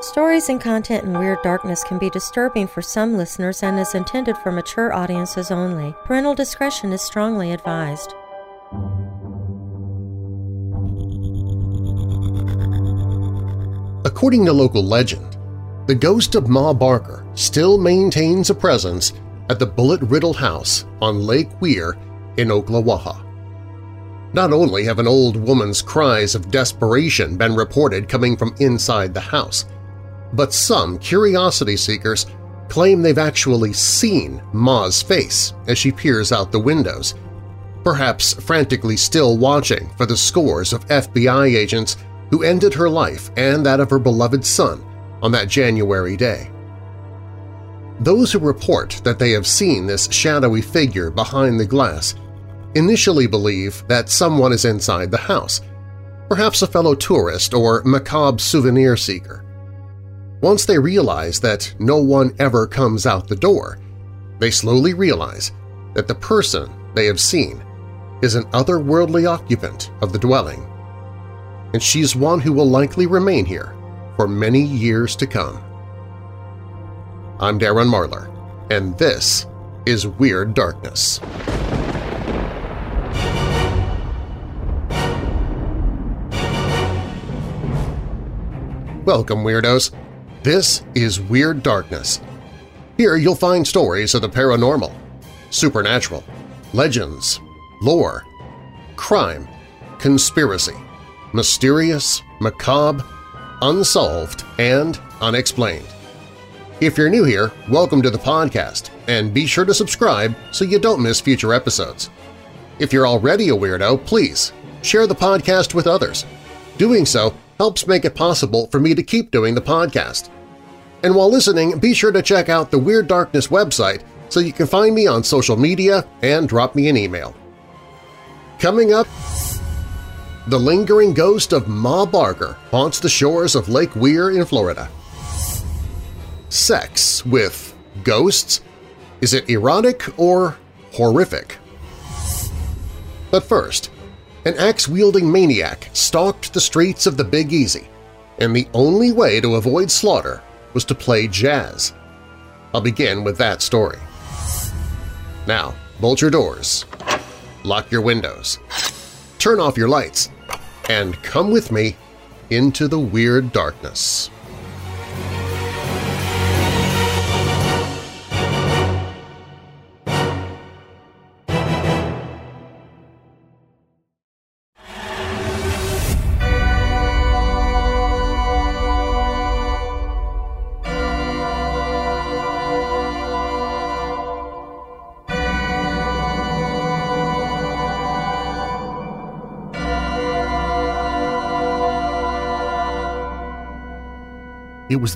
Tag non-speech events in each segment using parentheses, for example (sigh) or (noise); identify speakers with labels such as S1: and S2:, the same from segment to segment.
S1: Stories and content in Weird Darkness can be disturbing for some listeners and is intended for mature audiences only. Parental discretion is strongly advised.
S2: According to local legend, the ghost of Ma Barker still maintains a presence at the bullet-riddled house on Lake Weir in Ocklawaha. Not only have an old woman's cries of desperation been reported coming from inside the house, but some curiosity seekers claim they've actually seen Ma's face as she peers out the windows, perhaps frantically still watching for the scores of FBI agents who ended her life and that of her beloved son on that January day. Those who report that they have seen this shadowy figure behind the glass initially believe that someone is inside the house, perhaps a fellow tourist or macabre souvenir seeker. Once they realize that no one ever comes out the door, they slowly realize that the person they have seen is an otherworldly occupant of the dwelling, and she is one who will likely remain here for many years to come. I'm Darren Marlar, and this is Weird Darkness. Welcome, Weirdos! This is Weird Darkness. Here you'll find stories of the paranormal, supernatural, legends, lore, crime, conspiracy, mysterious, macabre, unsolved, and unexplained. If you're new here, welcome to the podcast, and be sure to subscribe so you don't miss future episodes. If you're already a weirdo, please share the podcast with others. Doing so helps make it possible for me to keep doing the podcast. And while listening, be sure to check out the Weird Darkness website so you can find me on social media and drop me an email. Coming up, the lingering ghost of Ma Barker haunts the shores of Lake Weir in Florida. Sex with ghosts? Is it erotic or horrific? But first, an axe-wielding maniac stalked the streets of the Big Easy, and the only way to avoid slaughter was to play jazz. I'll begin with that story. Now, bolt your doors, lock your windows, turn off your lights, and come with me into the weird darkness.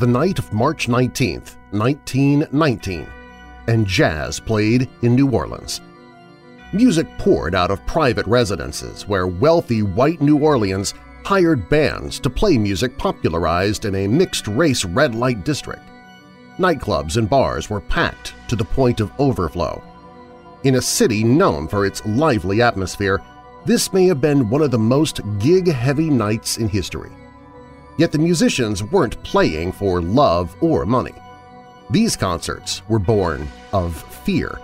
S2: The night of March 19, 1919, and jazz played in New Orleans. Music poured out of private residences where wealthy white New Orleans hired bands to play music popularized in a mixed-race red light district. Nightclubs and bars were packed to the point of overflow. In a city known for its lively atmosphere, this may have been one of the most gig-heavy nights in history. Yet the musicians weren't playing for love or money. These concerts were born of fear,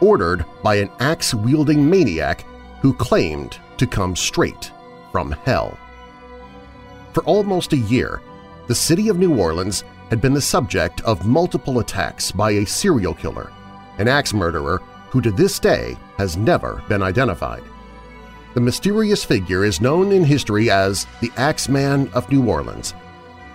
S2: ordered by an axe-wielding maniac who claimed to come straight from hell. For almost a year, the city of New Orleans had been the subject of multiple attacks by a serial killer, an axe murderer who to this day has never been identified. The mysterious figure is known in history as the Axeman of New Orleans,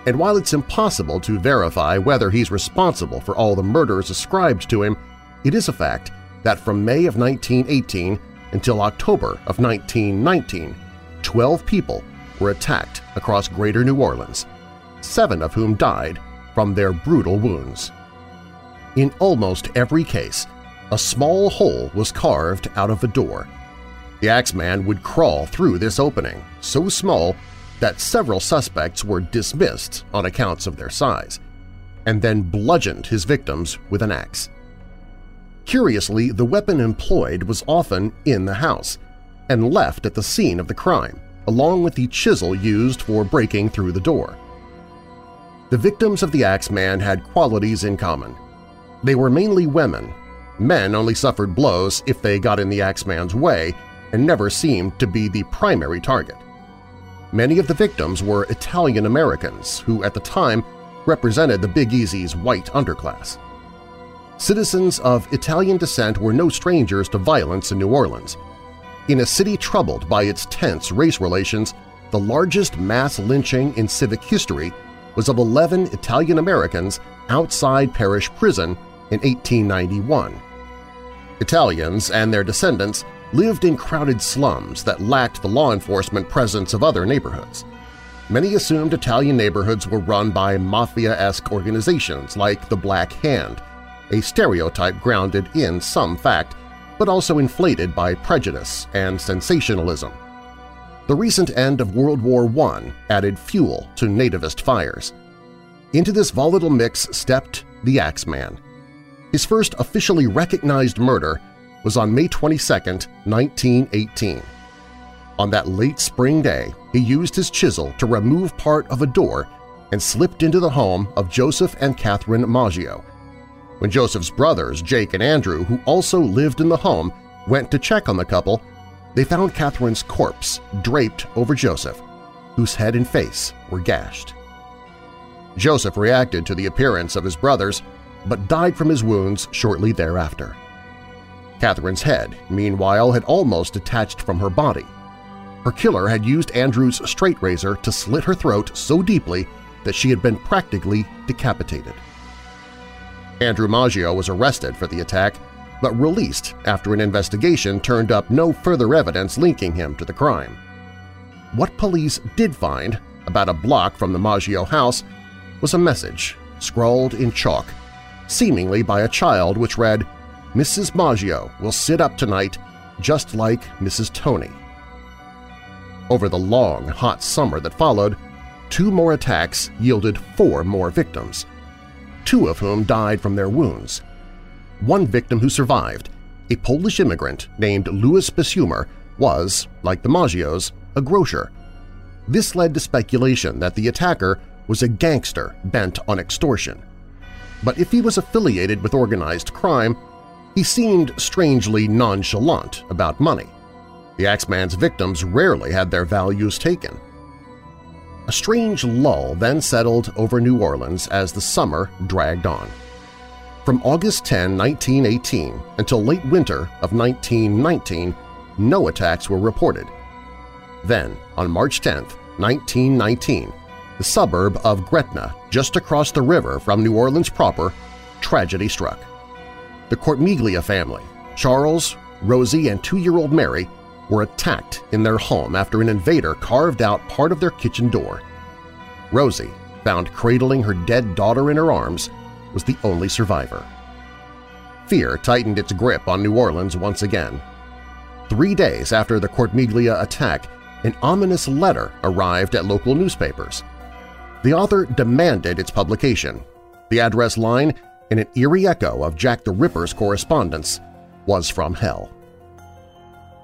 S2: and while it's impossible to verify whether he's responsible for all the murders ascribed to him, it is a fact that from May of 1918 until October of 1919, 12 people were attacked across greater New Orleans, seven of whom died from their brutal wounds. In almost every case, a small hole was carved out of a door, the Axeman would crawl through this opening, so small that several suspects were dismissed on accounts of their size, and then bludgeoned his victims with an axe. Curiously, the weapon employed was often in the house and left at the scene of the crime, along with the chisel used for breaking through the door. The victims of the Axeman had qualities in common. They were mainly women. Men only suffered blows if they got in the Axeman's way and never seemed to be the primary target. Many of the victims were Italian Americans who at the time represented the Big Easy's white underclass. Citizens of Italian descent were no strangers to violence in New Orleans. In a city troubled by its tense race relations, the largest mass lynching in civic history was of 11 Italian Americans outside parish prison in 1891. Italians and their descendants lived in crowded slums that lacked the law enforcement presence of other neighborhoods. Many assumed Italian neighborhoods were run by mafia-esque organizations like the Black Hand, a stereotype grounded in some fact, but also inflated by prejudice and sensationalism. The recent end of World War I added fuel to nativist fires. Into this volatile mix stepped the Axeman. His first officially recognized murder was on May 22, 1918. On that late spring day, he used his chisel to remove part of a door and slipped into the home of Joseph and Catherine Maggio. When Joseph's brothers, Jake and Andrew, who also lived in the home, went to check on the couple, they found Catherine's corpse draped over Joseph, whose head and face were gashed. Joseph reacted to the appearance of his brothers, but died from his wounds shortly thereafter. Catherine's head, meanwhile, had almost detached from her body. Her killer had used Andrew's straight razor to slit her throat so deeply that she had been practically decapitated. Andrew Maggio was arrested for the attack, but released after an investigation turned up no further evidence linking him to the crime. What police did find, about a block from the Maggio house, was a message scrawled in chalk, seemingly by a child which read, Mrs. Maggio will sit up tonight just like Mrs. Tony. Over the long, hot summer that followed, two more attacks yielded four more victims, two of whom died from their wounds. One victim who survived, a Polish immigrant named Louis Besumer, was, like the Maggios, a grocer. This led to speculation that the attacker was a gangster bent on extortion. But if he was affiliated with organized crime, he seemed strangely nonchalant about money. The Axeman's victims rarely had their values taken. A strange lull then settled over New Orleans as the summer dragged on. From August 10, 1918 until late winter of 1919, no attacks were reported. Then, on March 10, 1919, the suburb of Gretna, just across the river from New Orleans proper, tragedy struck. The Cortimiglia family, Charles, Rosie, and two-year-old Mary, were attacked in their home after an invader carved out part of their kitchen door. Rosie, found cradling her dead daughter in her arms, was the only survivor. Fear tightened its grip on New Orleans once again. Three days after the Cortimiglia attack, an ominous letter arrived at local newspapers. The author demanded its publication. The address line, an eerie echo of Jack the Ripper's correspondence, was from Hell.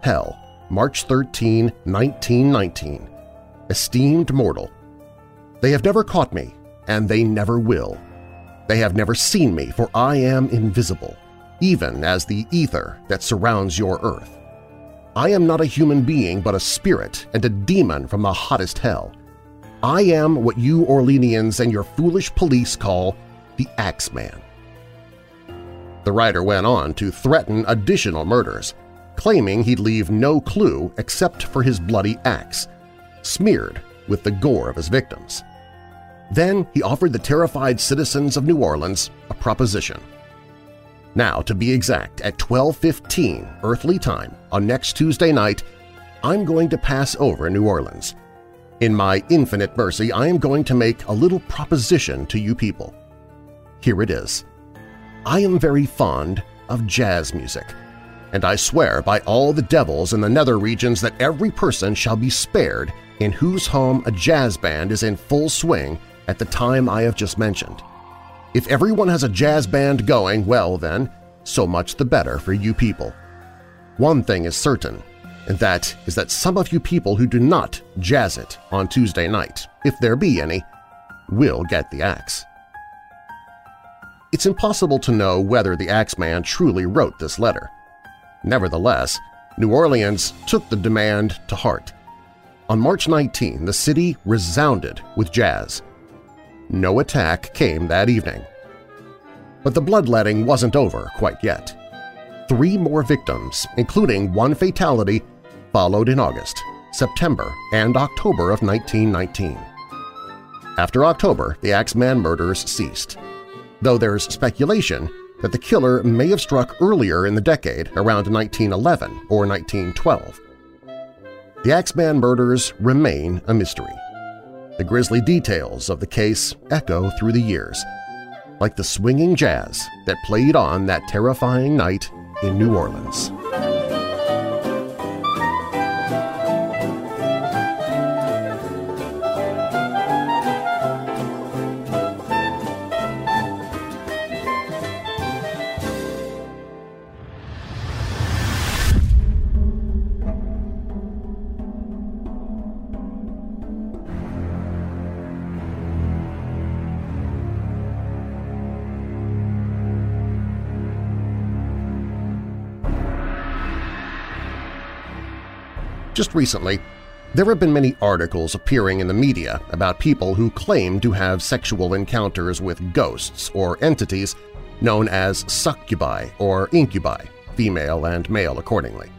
S2: Hell, March 13, 1919. Esteemed mortal, They have never caught me, and they never will. They have never seen me, for I am invisible, even as the ether that surrounds your earth. I am not a human being but a spirit and a demon from the hottest hell. I am what you Orleanians and your foolish police call the Axeman. The writer went on to threaten additional murders, claiming he'd leave no clue except for his bloody axe, smeared with the gore of his victims. Then he offered the terrified citizens of New Orleans a proposition. Now, to be exact, at 12.15 earthly time on next Tuesday night, I'm going to pass over New Orleans – in my infinite mercy, I am going to make a little proposition to you people. Here it is. I am very fond of jazz music, and I swear by all the devils in the nether regions that every person shall be spared in whose home a jazz band is in full swing at the time I have just mentioned. If everyone has a jazz band going, well then, so much the better for you people. One thing is certain, and that is that some of you people who do not jazz it on Tuesday night, if there be any, will get the axe. It's impossible to know whether the Axeman truly wrote this letter. Nevertheless, New Orleans took the demand to heart. On March 19, the city resounded with jazz. No attack came that evening. But the bloodletting wasn't over quite yet. Three more victims, including one fatality, followed in August, September, and October of 1919. After October, the Axeman murders ceased, though there's speculation that the killer may have struck earlier in the decade, around 1911 or 1912. The Axeman murders remain a mystery. The grisly details of the case echo through the years, like the swinging jazz that played on that terrifying night in New Orleans. Just recently, there have been many articles appearing in the media about people who claim to have sexual encounters with ghosts or entities known as succubi or incubi, female and male accordingly.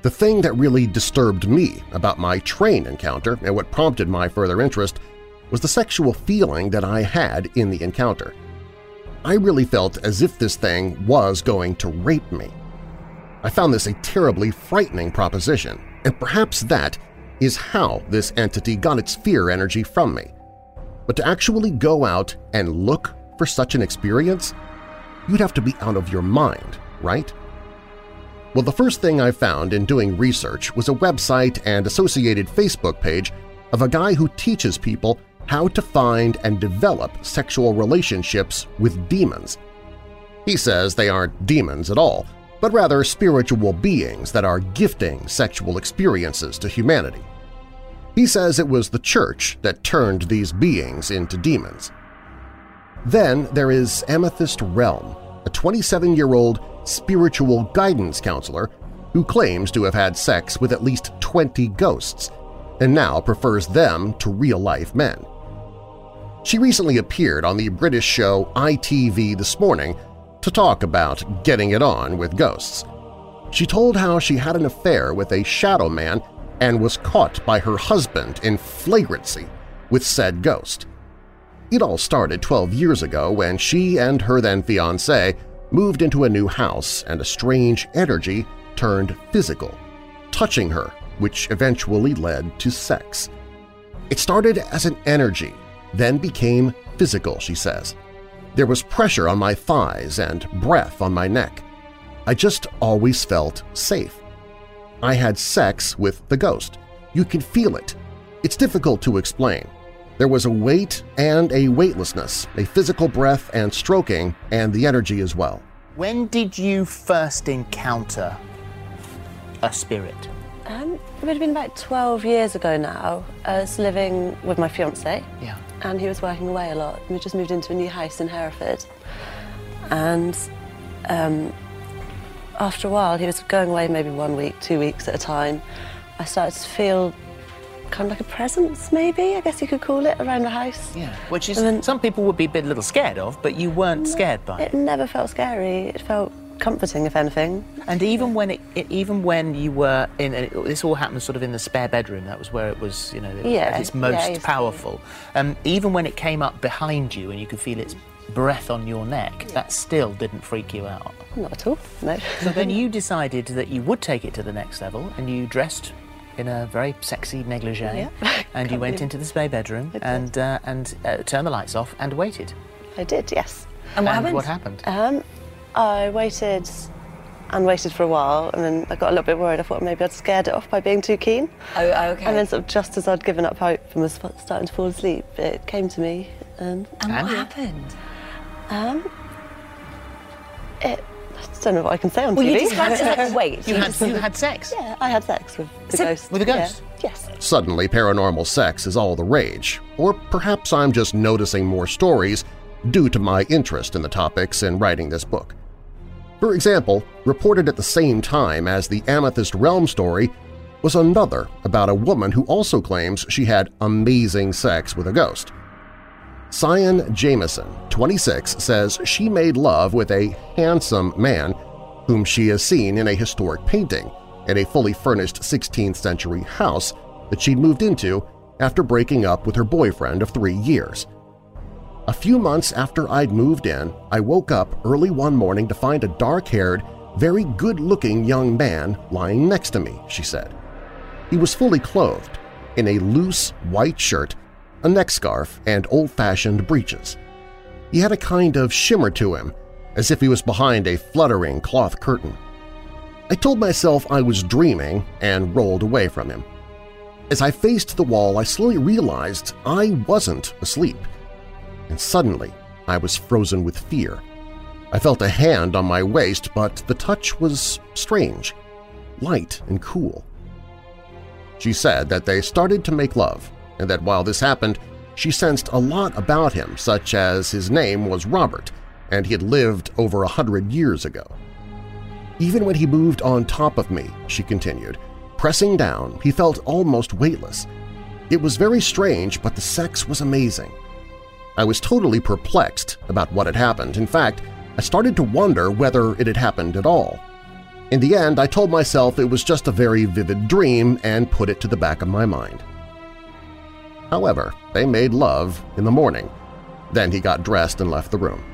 S2: The thing that really disturbed me about my train encounter and what prompted my further interest was the sexual feeling that I had in the encounter. I really felt as if this thing was going to rape me. I found this a terribly frightening proposition, and perhaps that is how this entity got its fear energy from me. But to actually go out and look for such an experience, you'd have to be out of your mind, right? Well, the first thing I found in doing research was a website and associated Facebook page of a guy who teaches people how to find and develop sexual relationships with demons. He says they aren't demons at all, but rather spiritual beings that are gifting sexual experiences to humanity. He says it was the church that turned these beings into demons. Then there is Amethyst Realm, a 27-year-old spiritual guidance counselor who claims to have had sex with at least 20 ghosts and now prefers them to real-life men. She recently appeared on the British show ITV This Morning to talk about getting it on with ghosts. She told how she had an affair with a shadow man and was caught by her husband in flagrante with said ghost. It all started 12 years ago when she and her then-fiancé moved into a new house and a strange energy turned physical, touching her, which eventually led to sex. It started as an energy, then became physical, she says. There was pressure on my thighs and breath on my neck. I just always felt safe. I had sex with the ghost. You can feel it. It's difficult to explain. There was a weight and a weightlessness, a physical breath and stroking, and the energy as well.
S3: When did you first encounter a spirit?
S4: Um, it would have been about 12 years ago now. I was living with my fiance.
S3: Yeah.
S4: And he was working away a lot. We just moved into a new house in Hereford. And um, after a while, he was going away maybe one week, two weeks at a time. I started to feel kind of like a presence, maybe, I guess you could call it, around the house.
S3: Yeah. Which is
S4: then-
S3: some people would be a bit little scared of, but you weren't scared by it.
S4: It never felt scary. It felt comforting, if anything.
S3: And even when it, it even when you were in, and it, this all happened sort of in the spare bedroom. That was where it was, you know,
S4: Yeah,
S3: at its most
S4: it's-
S3: powerful. Um, even when it came up behind you and you could feel its breath on your neck, that still didn't freak you out.
S4: Not at all, no.
S3: So then (laughs) you decided that you would take it to the next level, and you dressed in a very sexy negligee,
S4: Yeah.
S3: and (laughs) you
S4: Can't
S3: went
S4: believe-
S3: into the spare bedroom and uh, and uh, turned the lights off and waited.
S4: I did, yes.
S5: And what
S3: and
S5: happened?
S3: what happened?
S4: Um, I waited and waited for a while, and then I got a little bit worried. I thought maybe I'd scared it off by being too keen.
S5: Oh, okay.
S4: And then, sort of, just as I'd given up hope and was starting to fall asleep, it came to me, and
S5: and what
S3: And?
S5: happened?
S4: um, it. I don't know what I can say on
S5: Well,
S4: TV.
S5: you described it as like, (laughs) wait.
S3: You
S5: you
S3: had
S5: just-
S3: you had sex.
S4: yeah, I had sex with the
S5: So-
S4: ghost.
S3: With a
S4: Yeah.
S3: ghost?
S4: Yes.
S2: suddenly paranormal sex is all the rage, or perhaps I'm just noticing more stories due to my interest in the topics in writing this book. For example, reported at the same time as the Amethyst Realm story was another about a woman who also claims she had amazing sex with a ghost. Cyan Jameson, 26, says she made love with a handsome man whom she has seen in a historic painting in a fully furnished 16th-century house that she'd moved into after breaking up with her boyfriend of three years. A few months after I'd moved in, I woke up early one morning to find a dark-haired, very good-looking young man lying next to me, she said. He was fully clothed, in a loose white shirt, a neck scarf, and old-fashioned breeches. He had a kind of shimmer to him, as if he was behind a fluttering cloth curtain. I told myself I was dreaming and rolled away from him. As I faced the wall, I slowly realized I wasn't asleep – and suddenly I was frozen with fear. I felt a hand on my waist, but the touch was strange, light and cool. She said that they started to make love, and that while this happened, she sensed a lot about him, such as his name was Robert, and he had lived over a hundred years ago. Even when he moved on top of me, she continued, pressing down, he felt almost weightless. It was very strange, but the sex was amazing. I was totally perplexed about what had happened. In fact, I started to wonder whether it had happened at all. In the end, I told myself it was just a very vivid dream and put it to the back of my mind. However, they made love in the morning. Then he got dressed and left the room.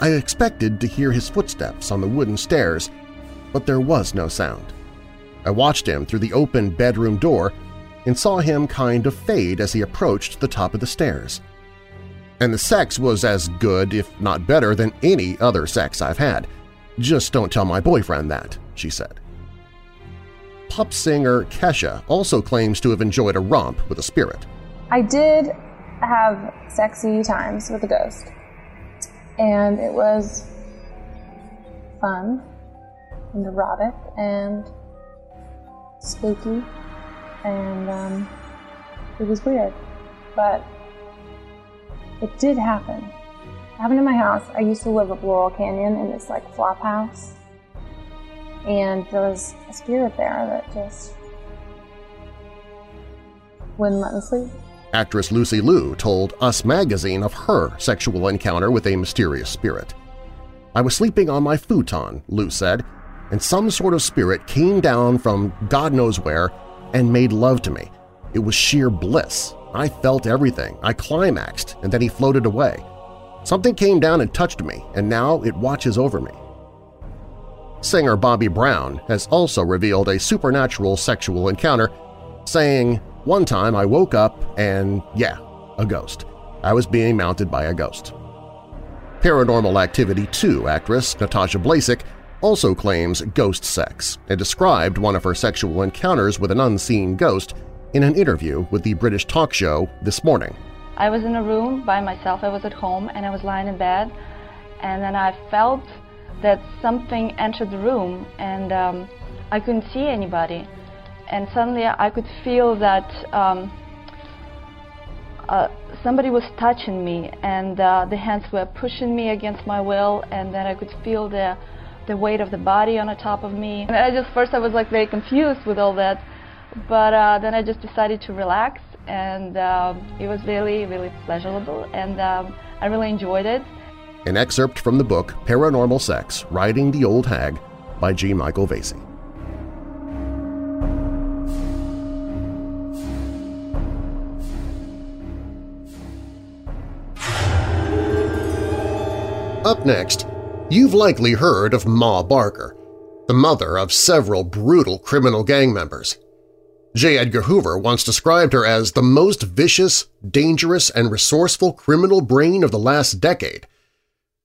S2: I expected to hear his footsteps on the wooden stairs, but there was no sound. I watched him through the open bedroom door and saw him kind of fade as he approached the top of the stairs and the sex was as good, if not better, than any other sex I've had. Just don't tell my boyfriend that, she said. Pop singer Kesha also claims to have enjoyed a romp with a spirit.
S5: I did have sexy times with a ghost, and it was fun and erotic and spooky, and um, it was weird, but it did happen. It happened in my house. I used to live up Laurel Canyon in this like flop house. And there was a spirit there that just wouldn't let me sleep.
S2: Actress Lucy Liu told Us Magazine of her sexual encounter with a mysterious spirit. I was sleeping on my futon, Liu said, and some sort of spirit came down from God knows where and made love to me. It was sheer bliss. I felt everything. I climaxed, and then he floated away. Something came down and touched me, and now it watches over me. Singer Bobby Brown has also revealed a supernatural sexual encounter, saying, One time I woke up and, yeah, a ghost. I was being mounted by a ghost. Paranormal Activity 2 actress Natasha Blasick also claims ghost sex and described one of her sexual encounters with an unseen ghost in an interview with the British talk show This Morning.
S6: I was in a room by myself. I was at home and I was lying in bed and then I felt that something entered the room and um, I couldn't see anybody. And suddenly I could feel that um, uh, somebody was touching me and uh, the hands were pushing me against my will and then I could feel the the weight of the body on the top of me. And I just first I was like very confused with all that but uh, then I just decided to relax, and um, it was really, really pleasurable, and um, I really enjoyed it.
S2: An excerpt from the book Paranormal Sex, Riding the Old Hag by G. Michael Vasey. Up next, you've likely heard of Ma Barker, the mother of several brutal criminal gang members. J. Edgar Hoover once described her as the most vicious, dangerous, and resourceful criminal brain of the last decade.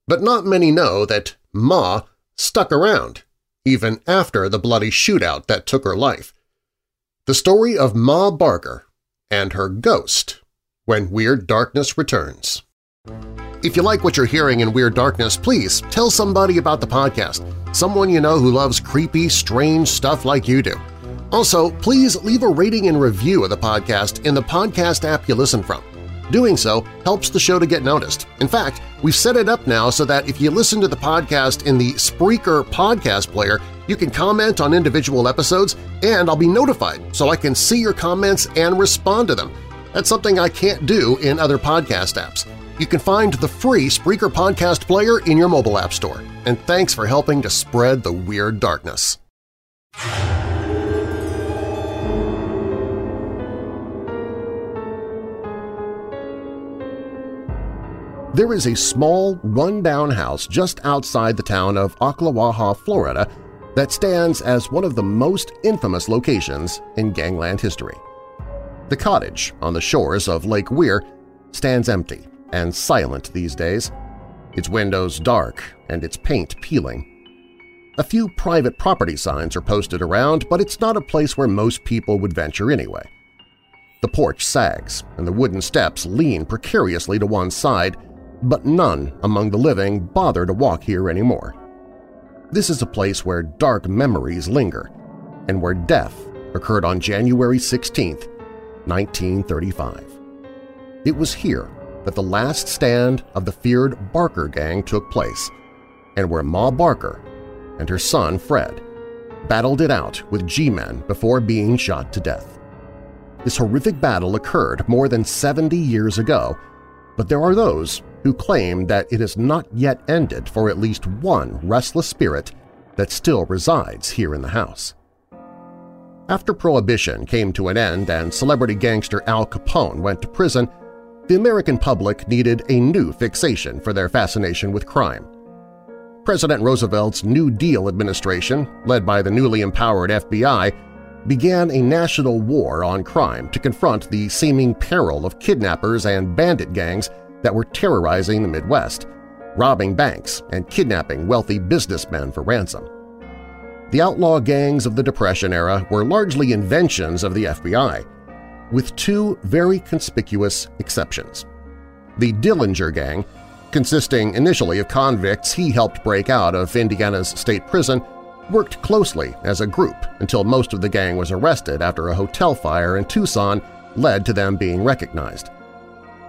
S2: But not many know that Ma stuck around, even after the bloody shootout that took her life. The story of Ma Barker and her ghost when Weird Darkness returns. If you like what you're hearing in Weird Darkness, please tell somebody about the podcast, someone you know who loves creepy, strange stuff like you do. Also, please leave a rating and review of the podcast in the podcast app you listen from. Doing so helps the show to get noticed. In fact, we've set it up now so that if you listen to the podcast in the Spreaker podcast player, you can comment on individual episodes and I'll be notified so I can see your comments and respond to them. That's something I can't do in other podcast apps. You can find the free Spreaker podcast player in your mobile app store. And thanks for helping to spread the Weird Darkness. There is a small, run-down house just outside the town of Ocklawaha, Florida that stands as one of the most infamous locations in gangland history. The cottage on the shores of Lake Weir stands empty and silent these days, its windows dark and its paint peeling. A few private property signs are posted around, but it's not a place where most people would venture anyway. The porch sags, and the wooden steps lean precariously to one side, but none among the living bother to walk here anymore. This is a place where dark memories linger and where death occurred on January 16, 1935. It was here that the last stand of the feared Barker gang took place and where Ma Barker and her son Fred battled it out with G-men before being shot to death. This horrific battle occurred more than 70 years ago, but there are those who claim that it has not yet ended for at least one restless spirit that still resides here in the house. After Prohibition came to an end and celebrity gangster Al Capone went to prison, the American public needed a new fixation for their fascination with crime. President Roosevelt's New Deal administration, led by the newly empowered FBI, began a national war on crime to confront the seeming peril of kidnappers and bandit gangs that were terrorizing the Midwest, robbing banks and kidnapping wealthy businessmen for ransom. The outlaw gangs of the Depression era were largely inventions of the FBI, with two very conspicuous exceptions. The Dillinger Gang, consisting initially of convicts he helped break out of Indiana's state prison, worked closely as a group until most of the gang was arrested after a hotel fire in Tucson led to them being recognized.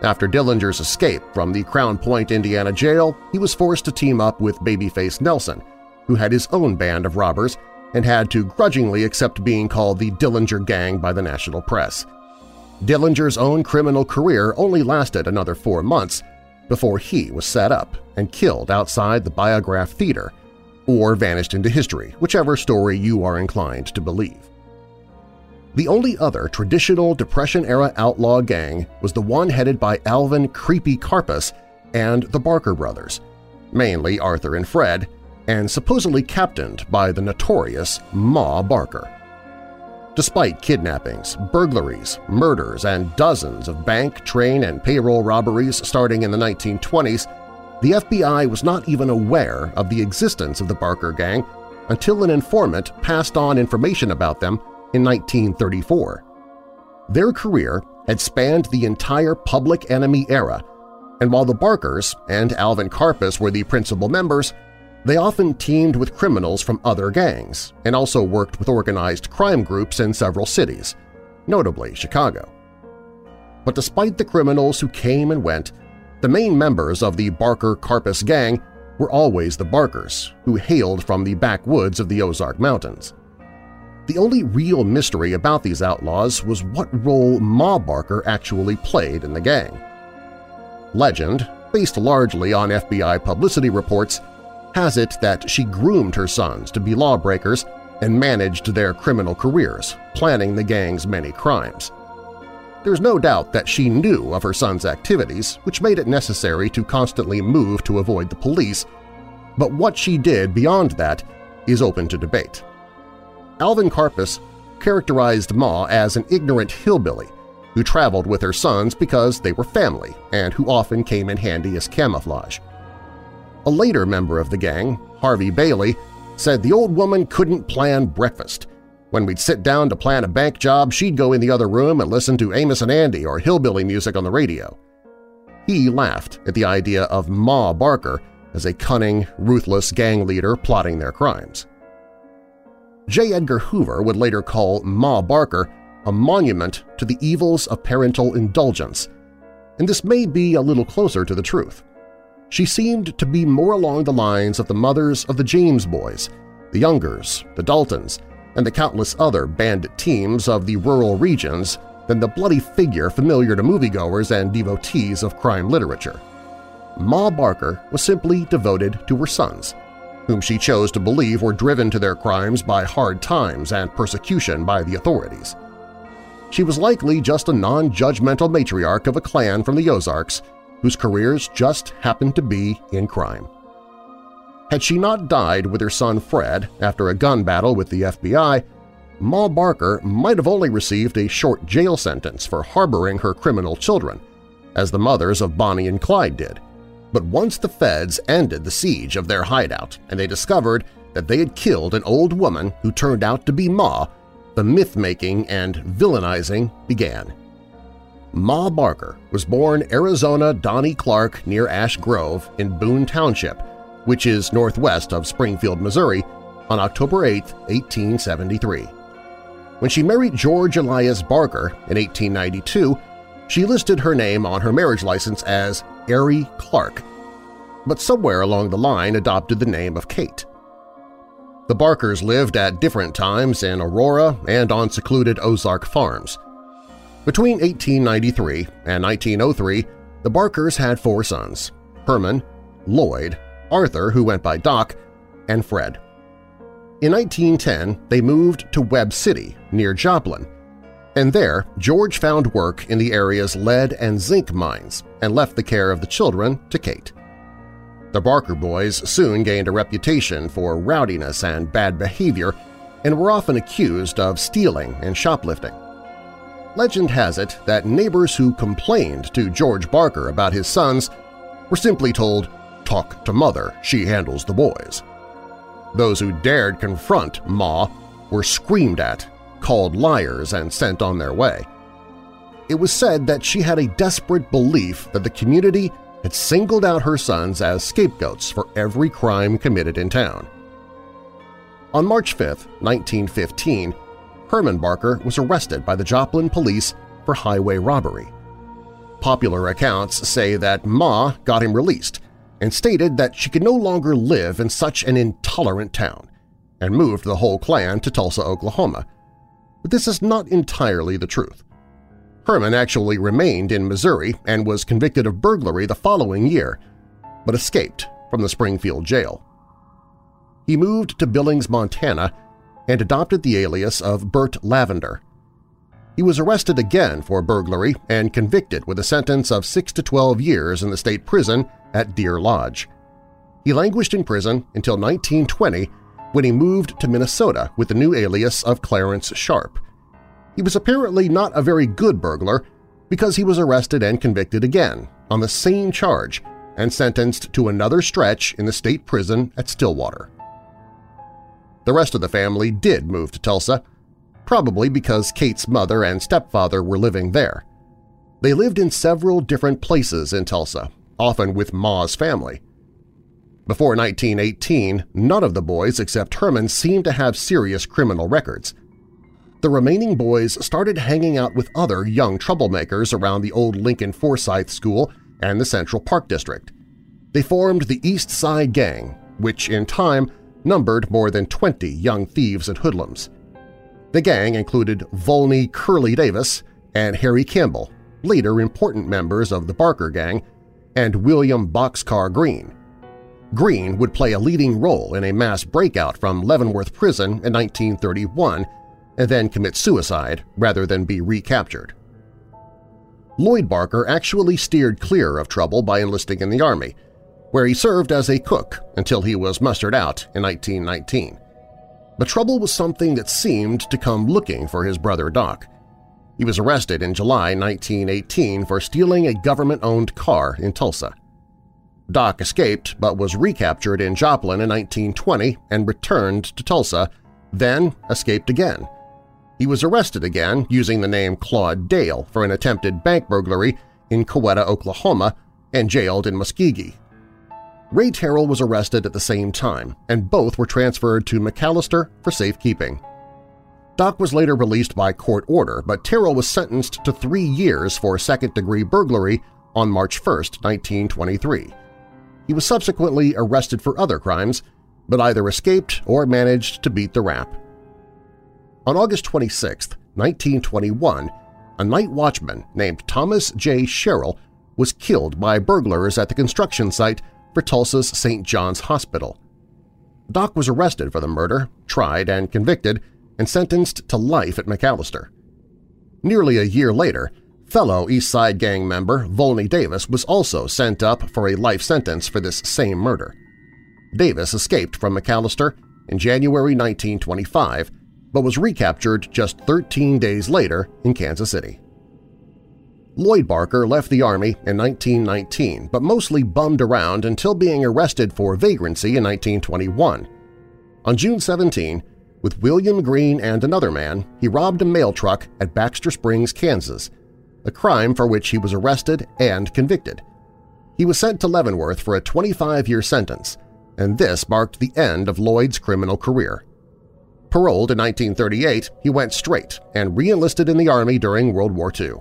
S2: After Dillinger's escape from the Crown Point, Indiana jail, he was forced to team up with Babyface Nelson, who had his own band of robbers and had to grudgingly accept being called the Dillinger Gang by the national press. Dillinger's own criminal career only lasted another four months before he was set up and killed outside the Biograph Theater or vanished into history, whichever story you are inclined to believe. The only other traditional Depression-era outlaw gang was the one headed by Alvin Creepy Karpis and the Barker brothers, mainly Arthur and Fred, and supposedly captained by the notorious Ma Barker. Despite kidnappings, burglaries, murders, and dozens of bank, train, and payroll robberies starting in the 1920s, the FBI was not even aware of the existence of the Barker Gang until an informant passed on information about them in 1934. Their career had spanned the entire Public Enemy era, and while the Barkers and Alvin Karpis were the principal members, they often teamed with criminals from other gangs and also worked with organized crime groups in several cities, notably Chicago. But despite the criminals who came and went, the main members of the Barker-Karpis gang were always the Barkers, who hailed from the backwoods of the Ozark Mountains. The only real mystery about these outlaws was what role Ma Barker actually played in the gang. Legend, based largely on FBI publicity reports, has it that she groomed her sons to be lawbreakers and managed their criminal careers, planning the gang's many crimes. There's no doubt that she knew of her son's activities, which made it necessary to constantly move to avoid the police, but what she did beyond that is open to debate. Alvin Karpis characterized Ma as an ignorant hillbilly who traveled with her sons because they were family and who often came in handy as camouflage. A later member of the gang, Harvey Bailey, said the old woman couldn't plan breakfast. When we'd sit down to plan a bank job, she'd go in the other room and listen to Amos and Andy or hillbilly music on the radio. He laughed at the idea of Ma Barker as a cunning, ruthless gang leader plotting their crimes. J. Edgar Hoover would later call Ma Barker a monument to the evils of parental indulgence, and this may be a little closer to the truth. She seemed to be more along the lines of the mothers of the James boys, the Youngers, the Daltons, and the countless other bandit teams of the rural regions than the bloody figure familiar to moviegoers and devotees of crime literature. Ma Barker was simply devoted to her sons, whom she chose to believe were driven to their crimes by hard times and persecution by the authorities. She was likely just a non-judgmental matriarch of a clan from the Ozarks whose careers just happened to be in crime. Had she not died with her son Fred after a gun battle with the FBI, Ma Barker might have only received a short jail sentence for harboring her criminal children, as the mothers of Bonnie and Clyde did. But once the feds ended the siege of their hideout and they discovered that they had killed an old woman who turned out to be Ma, the myth-making and villainizing began. Ma Barker was born Arizona Donnie Clark near Ash Grove in Boone Township, which is northwest of Springfield, Missouri, on October 8, 1873. When she married George Elias Barker in 1892, she listed her name on her marriage license as Arrie Clark, but somewhere along the line adopted the name of Kate. The Barkers lived at different times in Aurora and on secluded Ozark farms. Between 1893 and 1903, the Barkers had four sons – Herman, Lloyd, Arthur, who went by Doc, and Fred. In 1910, they moved to Webb City, near Joplin, and there George found work in the area's lead and zinc mines and left the care of the children to Kate. The Barker boys soon gained a reputation for rowdiness and bad behavior and were often accused of stealing and shoplifting. Legend has it that neighbors who complained to George Barker about his sons were simply told, talk to mother, she handles the boys. Those who dared confront Ma were screamed at, called liars, and sent on their way. It was said that she had a desperate belief that the community had singled out her sons as scapegoats for every crime committed in town. On March 5, 1915, Herman Barker was arrested by the Joplin police for highway robbery. Popular accounts say that Ma got him released and stated that she could no longer live in such an intolerant town and moved the whole clan to Tulsa, Oklahoma. But this is not entirely the truth. Herman actually remained in Missouri and was convicted of burglary the following year, but escaped from the Springfield jail. He moved to Billings, Montana and adopted the alias of Bert Lavender. He was arrested again for burglary and convicted with a sentence of 6 to 12 years in the state prison at Deer Lodge. He languished in prison until 1920 when he moved to Minnesota with the new alias of Clarence Sharp. He was apparently not a very good burglar because he was arrested and convicted again on the same charge and sentenced to another stretch in the state prison at Stillwater. The rest of the family did move to Tulsa, probably because Kate's mother and stepfather were living there. They lived in several different places in Tulsa, often with Ma's family. Before 1918, none of the boys except Herman seemed to have serious criminal records. The remaining boys started hanging out with other young troublemakers around the old Lincoln Forsythe School and the Central Park District. They formed the East Side Gang, which in time numbered more than 20 young thieves and hoodlums. The gang included Volney Curly Davis and Harry Campbell, later important members of the Barker Gang, and William Boxcar Green. Green would play a leading role in a mass breakout from Leavenworth Prison in 1931 and then commit suicide rather than be recaptured. Lloyd Barker actually steered clear of trouble by enlisting in the Army, where he served as a cook until he was mustered out in 1919. But trouble was something that seemed to come looking for his brother Doc. He was arrested in July 1918 for stealing a government-owned car in Tulsa. Doc escaped but was recaptured in Joplin in 1920 and returned to Tulsa, then escaped again. He was arrested again using the name Claude Dale for an attempted bank burglary in Coweta, Oklahoma, and jailed in Muskogee Ray Terrell was arrested at the same time, and both were transferred to McAlester for safekeeping. Doc was later released by court order, but Terrell was sentenced to three years for second-degree burglary on March 1, 1923. He was subsequently arrested for other crimes, but either escaped or managed to beat the rap. On August 26, 1921, a night watchman named Thomas J. Sherrill was killed by burglars at the construction site for Tulsa's St. John's Hospital. Doc was arrested for the murder, tried and convicted, and sentenced to life at McAlester. Nearly a year later, fellow East Side Gang member Volney Davis was also sent up for a life sentence for this same murder. Davis escaped from McAlester in January 1925 but was recaptured just 13 days later in Kansas City. Lloyd Barker left the Army in 1919 but mostly bummed around until being arrested for vagrancy in 1921. On June 17, with William Green and another man, he robbed a mail truck at Baxter Springs, Kansas, a crime for which he was arrested and convicted. He was sent to Leavenworth for a 25-year sentence, and this marked the end of Lloyd's criminal career. Paroled in 1938, he went straight and re-enlisted in the Army during World War II.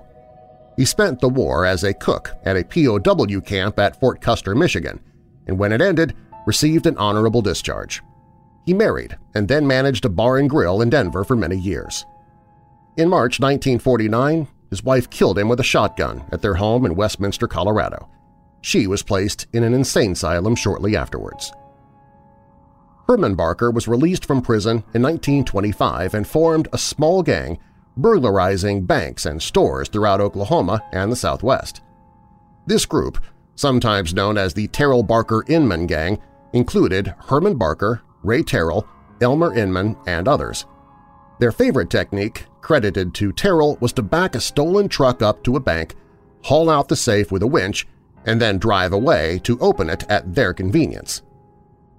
S2: He spent the war as a cook at a POW camp at Fort Custer, Michigan, and when it ended, received an honorable discharge. He married and then managed a bar and grill in Denver for many years. In March 1949, his wife killed him with a shotgun at their home in Westminster, Colorado. She was placed in an insane asylum shortly afterwards. Herman Barker was released from prison in 1925 and formed a small gang burglarizing banks and stores throughout Oklahoma and the Southwest. This group, sometimes known as the Terrell Barker Inman Gang, included Herman Barker, Ray Terrell, Elmer Inman, and others. Their favorite technique, credited to Terrell, was to back a stolen truck up to a bank, haul out the safe with a winch, and then drive away to open it at their convenience.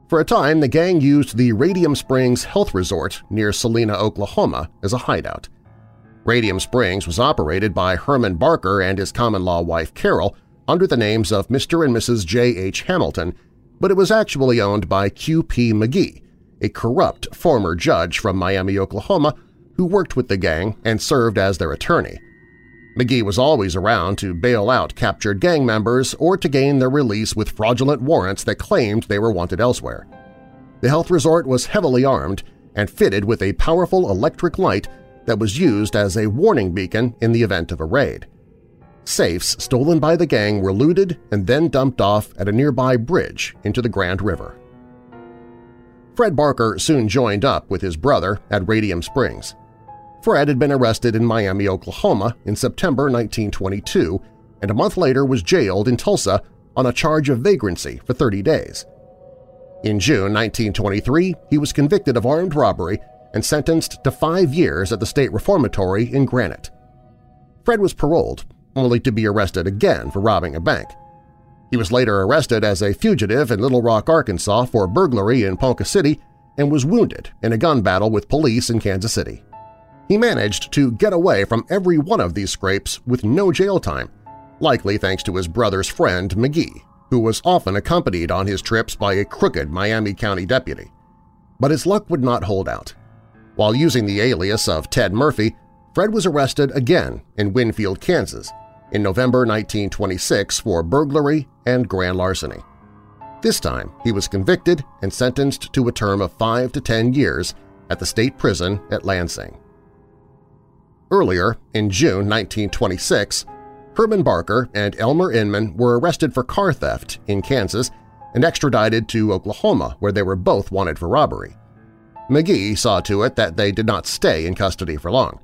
S2: For a time, the gang used the Radium Springs Health Resort near Salina, Oklahoma as a hideout. Radium Springs was operated by Herman Barker and his common-law wife Carol under the names of Mr. and Mrs. J.H. Hamilton but it was actually owned by Q.P. McGee, a corrupt former judge from Miami, Oklahoma, who worked with the gang and served as their attorney. McGee was always around to bail out captured gang members or to gain their release with fraudulent warrants that claimed they were wanted elsewhere. The health resort was heavily armed and fitted with a powerful electric light that was used as a warning beacon in the event of a raid. Safes stolen by the gang were looted and then dumped off at a nearby bridge into the Grand River. Fred Barker soon joined up with his brother at Radium Springs. Fred had been arrested in Miami, Oklahoma in September 1922 and a month later was jailed in Tulsa on a charge of vagrancy for 30 days. In June 1923, he was convicted of armed robbery and sentenced to five years at the State Reformatory in Granite. Fred was paroled only to be arrested again for robbing a bank. He was later arrested as a fugitive in Little Rock, Arkansas for burglary in Ponca City and was wounded in a gun battle with police in Kansas City. He managed to get away from every one of these scrapes with no jail time, likely thanks to his brother's friend McGee, who was often accompanied on his trips by a crooked Miami County deputy. But his luck would not hold out. While using the alias of Ted Murphy, Fred was arrested again in Winfield, Kansas, in November 1926 for burglary and grand larceny. This time, he was convicted and sentenced to a term of 5 to 10 years at the state prison at Lansing. Earlier, in June 1926, Herman Barker and Elmer Inman were arrested for car theft in Kansas and extradited to Oklahoma where they were both wanted for robbery. McGee saw to it that they did not stay in custody for long.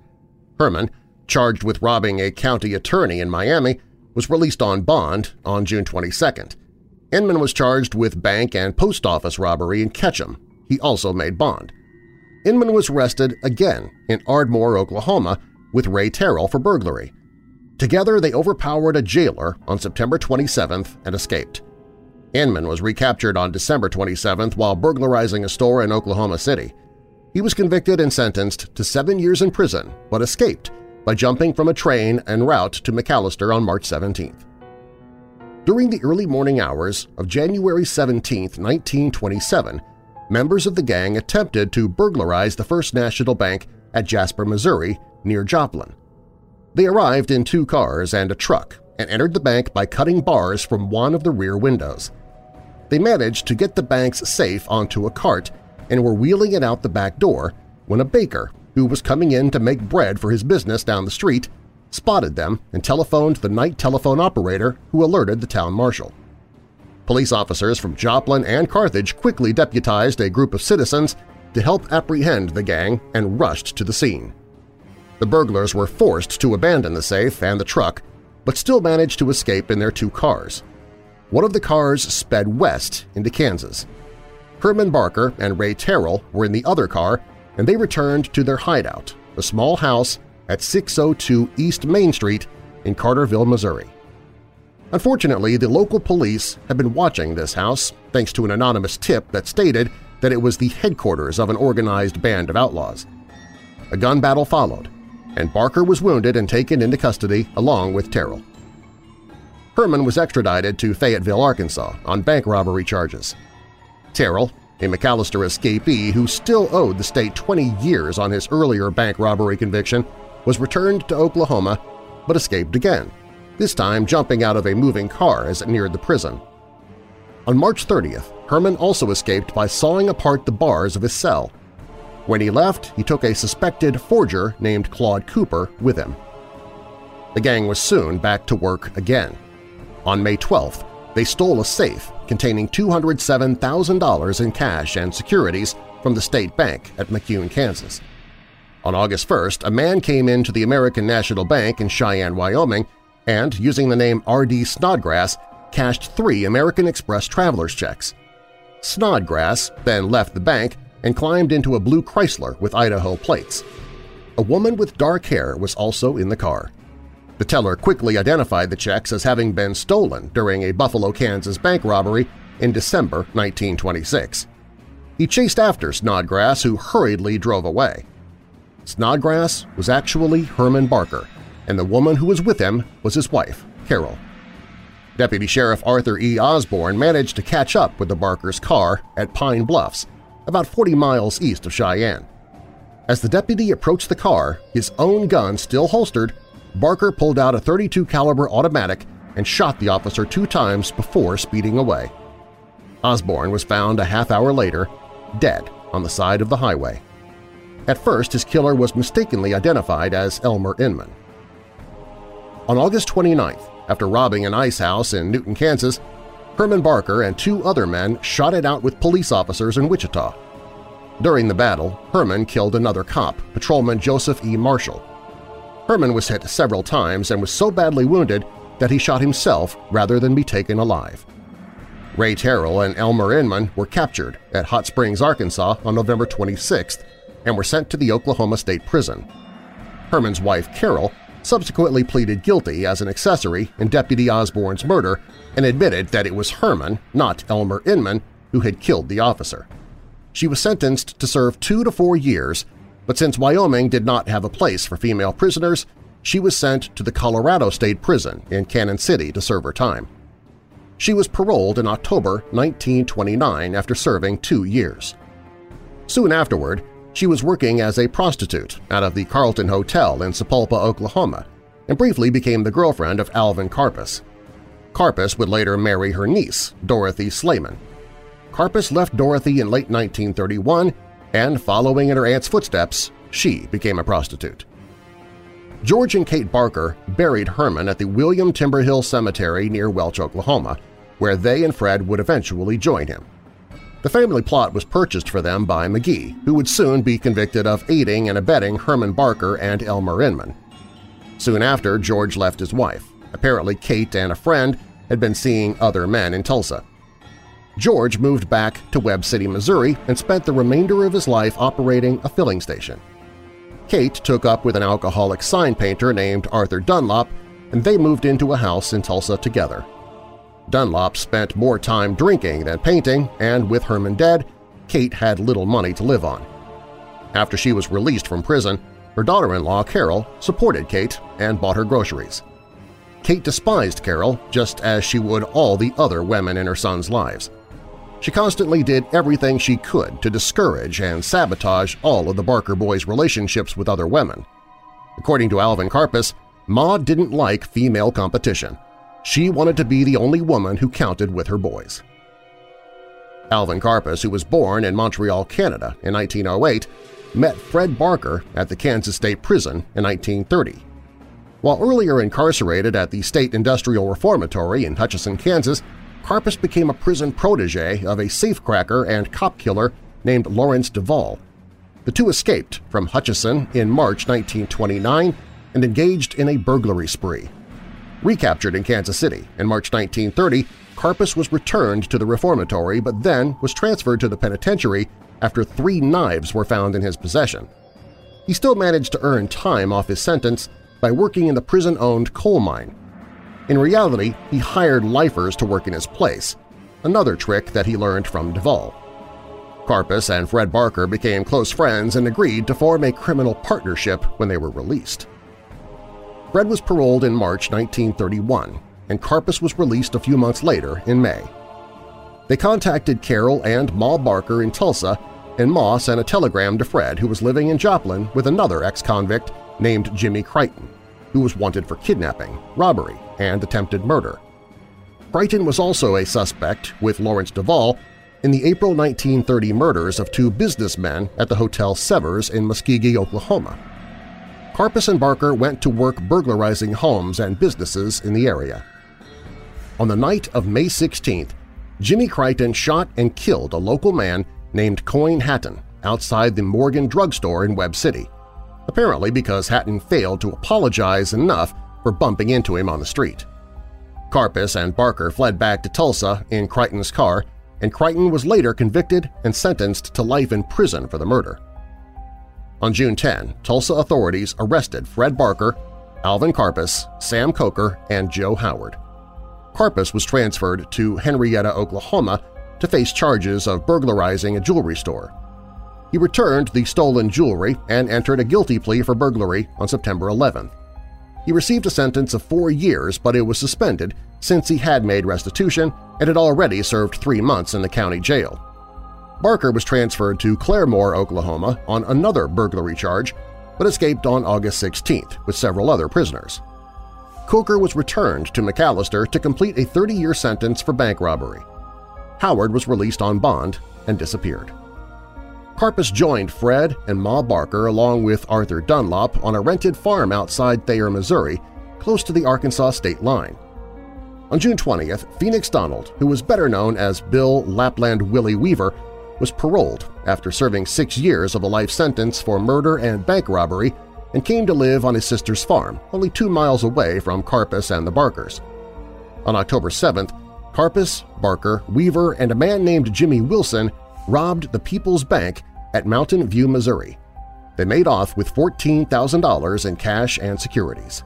S2: Herman charged with robbing a county attorney in Miami, was released on bond on June 22. Inman was charged with bank and post office robbery in Ketchum. He also made bond. Inman was arrested again in Ardmore, Oklahoma, with Ray Terrell for burglary. Together they overpowered a jailer on September 27th and escaped. Inman was recaptured on December 27th while burglarizing a store in Oklahoma City. He was convicted and sentenced to seven years in prison but escaped by jumping from a train en route to McAlester on March 17th. During the early morning hours of January 17, 1927, members of the gang attempted to burglarize the First National Bank at Jasper, Missouri, near Joplin. They arrived in two cars and a truck and entered the bank by cutting bars from one of the rear windows. They managed to get the bank's safe onto a cart and were wheeling it out the back door when a baker, who was coming in to make bread for his business down the street, spotted them and telephoned the night telephone operator who alerted the town marshal. Police officers from Joplin and Carthage quickly deputized a group of citizens to help apprehend the gang and rushed to the scene. The burglars were forced to abandon the safe and the truck, but still managed to escape in their two cars. One of the cars sped west into Kansas. Herman Barker and Ray Terrell were in the other car, and they returned to their hideout, a small house at 602 East Main Street in Carterville, Missouri. Unfortunately, the local police had been watching this house thanks to an anonymous tip that stated that it was the headquarters of an organized band of outlaws. A gun battle followed, and Barker was wounded and taken into custody along with Terrell. Herman was extradited to Fayetteville, Arkansas on bank robbery charges. Terrell, a McAlester escapee who still owed the state 20 years on his earlier bank robbery conviction, was returned to Oklahoma but escaped again, this time jumping out of a moving car as it neared the prison. On March 30th, Herman also escaped by sawing apart the bars of his cell. When he left, he took a suspected forger named Claude Cooper with him. The gang was soon back to work again. On May 12th, they stole a safe containing $207,000 in cash and securities from the state bank at McCune, Kansas. On August 1st, a man came into the American National Bank in Cheyenne, Wyoming, and, using the name R.D. Snodgrass, cashed three American Express traveler's checks. Snodgrass then left the bank and climbed into a blue Chrysler with Idaho plates. A woman with dark hair was also in the car. The teller quickly identified the checks as having been stolen during a Buffalo, Kansas bank robbery in December 1926. He chased after Snodgrass, who hurriedly drove away. Snodgrass was actually Herman Barker, and the woman who was with him was his wife, Carol. Deputy Sheriff Arthur E. Osborne managed to catch up with the Barker's car at Pine Bluffs, about 40 miles east of Cheyenne. As the deputy approached the car, his own gun still holstered, Barker pulled out a 32 caliber automatic and shot the officer two times before speeding away. Osborne was found a half hour later, dead on the side of the highway. At first, his killer was mistakenly identified as Elmer Inman. On August 29th, after robbing an ice house in Newton, Kansas, Herman Barker and two other men shot it out with police officers in Wichita. During the battle, Herman killed another cop, Patrolman Joseph E. Marshall. Herman was hit several times and was so badly wounded that he shot himself rather than be taken alive. Ray Terrell and Elmer Inman were captured at Hot Springs, Arkansas on November 26th and were sent to the Oklahoma State Prison. Herman's wife, Carol, subsequently pleaded guilty as an accessory in Deputy Osborne's murder and admitted that it was Herman, not Elmer Inman, who had killed the officer. She was sentenced to serve two to four years, but since Wyoming did not have a place for female prisoners, she was sent to the Colorado State Prison in Cañon City to serve her time. She was paroled in October 1929 after serving two years. Soon afterward, she was working as a prostitute out of the Carlton Hotel in Sapulpa, Oklahoma, and briefly became the girlfriend of Alvin Karpis. Karpis would later marry her niece, Dorothy Slayman. Karpis left Dorothy in late 1931, and following in her aunt's footsteps, she became a prostitute. George and Kate Barker buried Herman at the William Timberhill Cemetery near Welch, Oklahoma, where they and Fred would eventually join him. The family plot was purchased for them by McGee, who would soon be convicted of aiding and abetting Herman Barker and Elmer Inman. Soon after, George left his wife. Apparently Kate and a friend had been seeing other men in Tulsa. George moved back to Webb City, Missouri and spent the remainder of his life operating a filling station. Kate took up with an alcoholic sign painter named Arthur Dunlop, and they moved into a house in Tulsa together. Dunlop spent more time drinking than painting, and with Herman dead, Kate had little money to live on. After she was released from prison, her daughter-in-law, Carol, supported Kate and bought her groceries. Kate despised Carol just as she would all the other women in her son's lives. She constantly did everything she could to discourage and sabotage all of the Barker boys' relationships with other women. According to Alvin Karpis, Ma didn't like female competition. She wanted to be the only woman who counted with her boys. Alvin Karpis, who was born in Montreal, Canada in 1908, met Fred Barker at the Kansas State Prison in 1930. While earlier incarcerated at the State Industrial Reformatory in Hutchinson, Kansas, Karpis became a prison protege of a safecracker and cop killer named Lawrence Duvall. The two escaped from Hutchinson in March 1929 and engaged in a burglary spree. Recaptured in Kansas City in March 1930, Karpis was returned to the reformatory but then was transferred to the penitentiary after three knives were found in his possession. He still managed to earn time off his sentence by working in the prison-owned coal mine. In reality, he hired lifers to work in his place, another trick that he learned from Duvall. Karpis and Fred Barker became close friends and agreed to form a criminal partnership when they were released. Fred was paroled in March 1931, and Karpis was released a few months later in May. They contacted Carol and Ma Barker in Tulsa, and Ma sent a telegram to Fred, who was living in Joplin with another ex-convict named Jimmy Crichton, who was wanted for kidnapping, robbery, and attempted murder. Crichton was also a suspect, with Lawrence Duvall, in the April 1930 murders of two businessmen at the Hotel Severs in Muskogee, Oklahoma. Karpis and Barker went to work burglarizing homes and businesses in the area. On the night of May 16th, Jimmy Crichton shot and killed a local man named Coyne Hatton outside the Morgan drugstore in Webb City apparently because Hatton failed to apologize enough for bumping into him on the street. Karpis and Barker fled back to Tulsa in Crichton's car, and Crichton was later convicted and sentenced to life in prison for the murder. On June 10, Tulsa authorities arrested Fred Barker, Alvin Karpis, Sam Coker, and Joe Howard. Karpis was transferred to Henrietta, Oklahoma to face charges of burglarizing a jewelry store. He returned the stolen jewelry and entered a guilty plea for burglary on September 11th. He received a sentence of four years, but it was suspended since he had made restitution and had already served three months in the county jail. Barker was transferred to Claremore, Oklahoma on another burglary charge, but escaped on August 16th with several other prisoners. Coker was returned to McAlester to complete a 30-year sentence for bank robbery. Howard was released on bond and disappeared. Karpis joined Fred and Ma Barker along with Arthur Dunlop on a rented farm outside Thayer, Missouri, close to the Arkansas state line. On June 20th, Phoenix Donald, who was better known as Bill Lapland Willie Weaver, was paroled after serving six years of a life sentence for murder and bank robbery and came to live on his sister's farm, only two miles away from Karpis and the Barkers. On October 7th, Karpis, Barker, Weaver, and a man named Jimmy Wilson robbed the People's Bank at Mountain View, Missouri. They made off with $14,000 in cash and securities.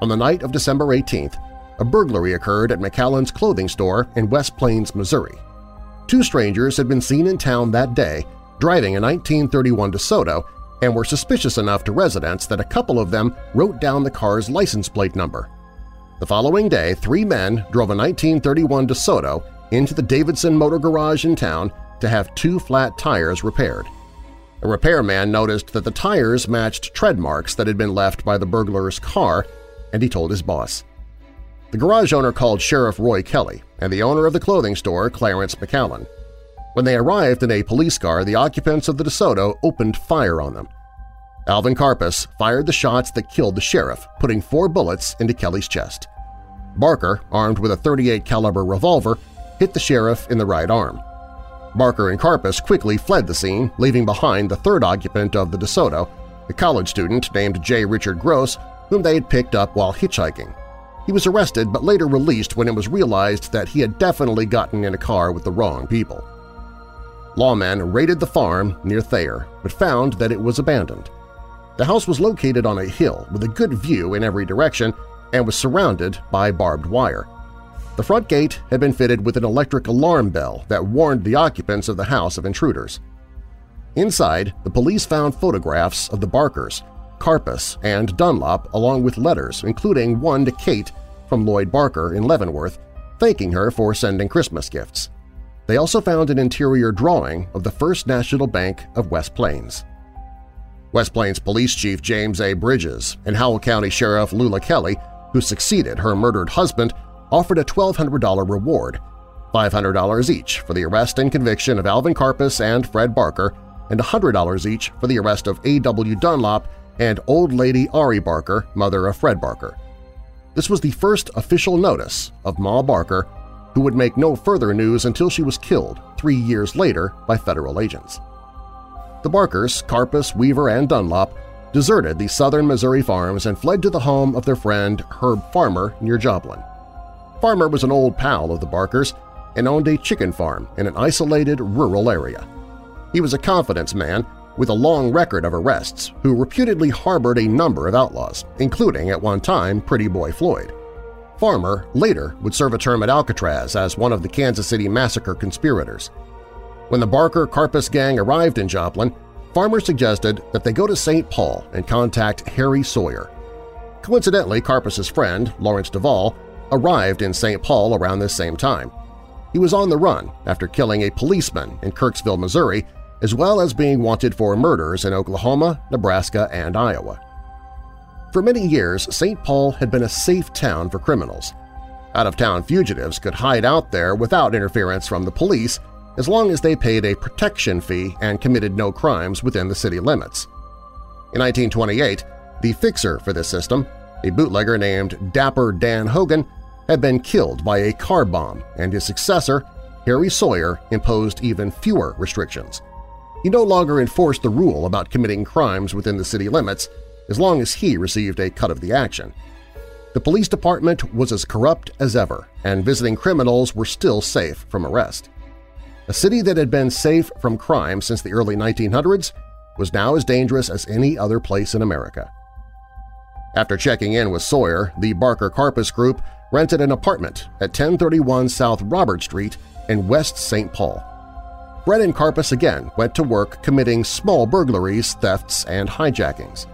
S2: On the night of December 18th, a burglary occurred at McAllen's clothing store in West Plains, Missouri. Two strangers had been seen in town that day driving a 1931 DeSoto and were suspicious enough to residents that a couple of them wrote down the car's license plate number. The following day, three men drove a 1931 DeSoto into the Davidson Motor Garage in town to have two flat tires repaired. A repairman noticed that the tires matched tread marks that had been left by the burglar's car, and he told his boss. The garage owner called Sheriff Roy Kelly and the owner of the clothing store, Clarence McAllen. When they arrived in a police car, the occupants of the DeSoto opened fire on them. Alvin Karpis fired the shots that killed the sheriff, putting four bullets into Kelly's chest. Barker, armed with a 38 caliber revolver, hit the sheriff in the right arm. Barker and Karpis quickly fled the scene, leaving behind the third occupant of the DeSoto, a college student named J. Richard Gross, whom they had picked up while hitchhiking. He was arrested but later released when it was realized that he had definitely gotten in a car with the wrong people. Lawmen raided the farm near Thayer but found that it was abandoned. The house was located on a hill with a good view in every direction and was surrounded by barbed wire. The front gate had been fitted with an electric alarm bell that warned the occupants of the house of intruders. Inside, the police found photographs of the Barkers, Karpis, and Dunlop along with letters, including one to Kate from Lloyd Barker in Leavenworth, thanking her for sending Christmas gifts. They also found an interior drawing of the First National Bank of West Plains. West Plains Police Chief James A. Bridges and Howell County Sheriff Lula Kelly, who succeeded her murdered husband, offered a $1,200 reward, $500 each for the arrest and conviction of Alvin Karpis and Fred Barker, and $100 each for the arrest of A.W. Dunlop and Old Lady Arrie Barker, mother of Fred Barker. This was the first official notice of Ma Barker, who would make no further news until she was killed three years later by federal agents. The Barkers, Karpis, Weaver, and Dunlop deserted the southern Missouri farms and fled to the home of their friend Herb Farmer near Joplin. Farmer was an old pal of the Barkers and owned a chicken farm in an isolated rural area. He was a confidence man with a long record of arrests who reputedly harbored a number of outlaws, including at one time Pretty Boy Floyd. Farmer later would serve a term at Alcatraz as one of the Kansas City Massacre conspirators. When the Barker Karpis gang arrived in Joplin, Farmer suggested that they go to St. Paul and contact Harry Sawyer. Coincidentally, Karpis's friend, Lawrence Duvall, arrived in St. Paul around this same time. He was on the run after killing a policeman in Kirksville, Missouri, as well as being wanted for murders in Oklahoma, Nebraska, and Iowa. For many years, St. Paul had been a safe town for criminals. Out-of-town fugitives could hide out there without interference from the police as long as they paid a protection fee and committed no crimes within the city limits. In 1928, the fixer for this system, a bootlegger named Dapper Dan Hogan, had been killed by a car bomb, and his successor, Harry Sawyer, imposed even fewer restrictions. He no longer enforced the rule about committing crimes within the city limits as long as he received a cut of the action. The police department was as corrupt as ever, and visiting criminals were still safe from arrest. A city that had been safe from crime since the early 1900s was now as dangerous as any other place in America. After checking in with Sawyer, the Barker Karpis Group rented an apartment at 1031 South Robert Street in West St. Paul. Brett and Karpis again went to work committing small burglaries, thefts, and hijackings.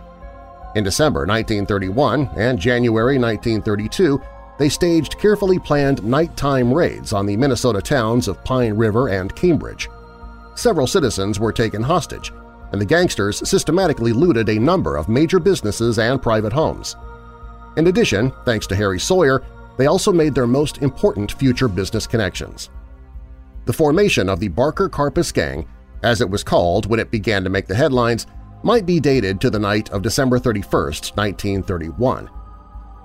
S2: In December 1931 and January 1932, they staged carefully planned nighttime raids on the Minnesota towns of Pine River and Cambridge. Several citizens were taken hostage, and the gangsters systematically looted a number of major businesses and private homes. In addition, thanks to Harry Sawyer, they also made their most important future business connections. The formation of the Barker Karpis Gang, as it was called when it began to make the headlines, might be dated to the night of December 31, 1931.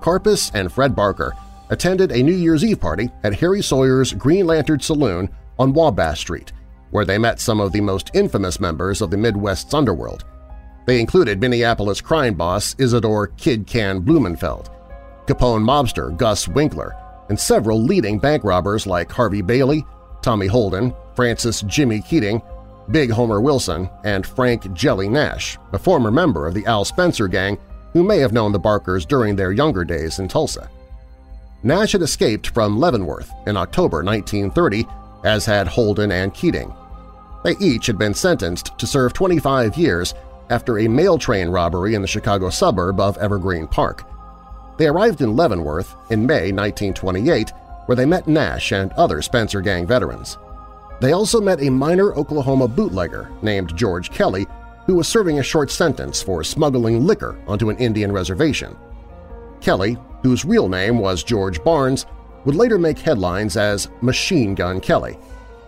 S2: Karpis and Fred Barker attended a New Year's Eve party at Harry Sawyer's Green Lantern Saloon on Wabash Street, where they met some of the most infamous members of the Midwest's underworld. They included Minneapolis crime boss Isidore Kid Cann Blumenfeld, Capone mobster Gus Winkler, and several leading bank robbers like Harvey Bailey, Tommy Holden, Francis Jimmy Keating, Big Homer Wilson, and Frank Jelly Nash, a former member of the Al Spencer gang who may have known the Barkers during their younger days in Tulsa. Nash had escaped from Leavenworth in October 1930, as had Holden and Keating. They each had been sentenced to serve 25 years after a mail train robbery in the Chicago suburb of Evergreen Park. They arrived in Leavenworth in May 1928, where they met Nash and other Spencer Gang veterans. They also met a minor Oklahoma bootlegger named George Kelly who was serving a short sentence for smuggling liquor onto an Indian reservation. Kelly, whose real name was George Barnes, would later make headlines as Machine Gun Kelly,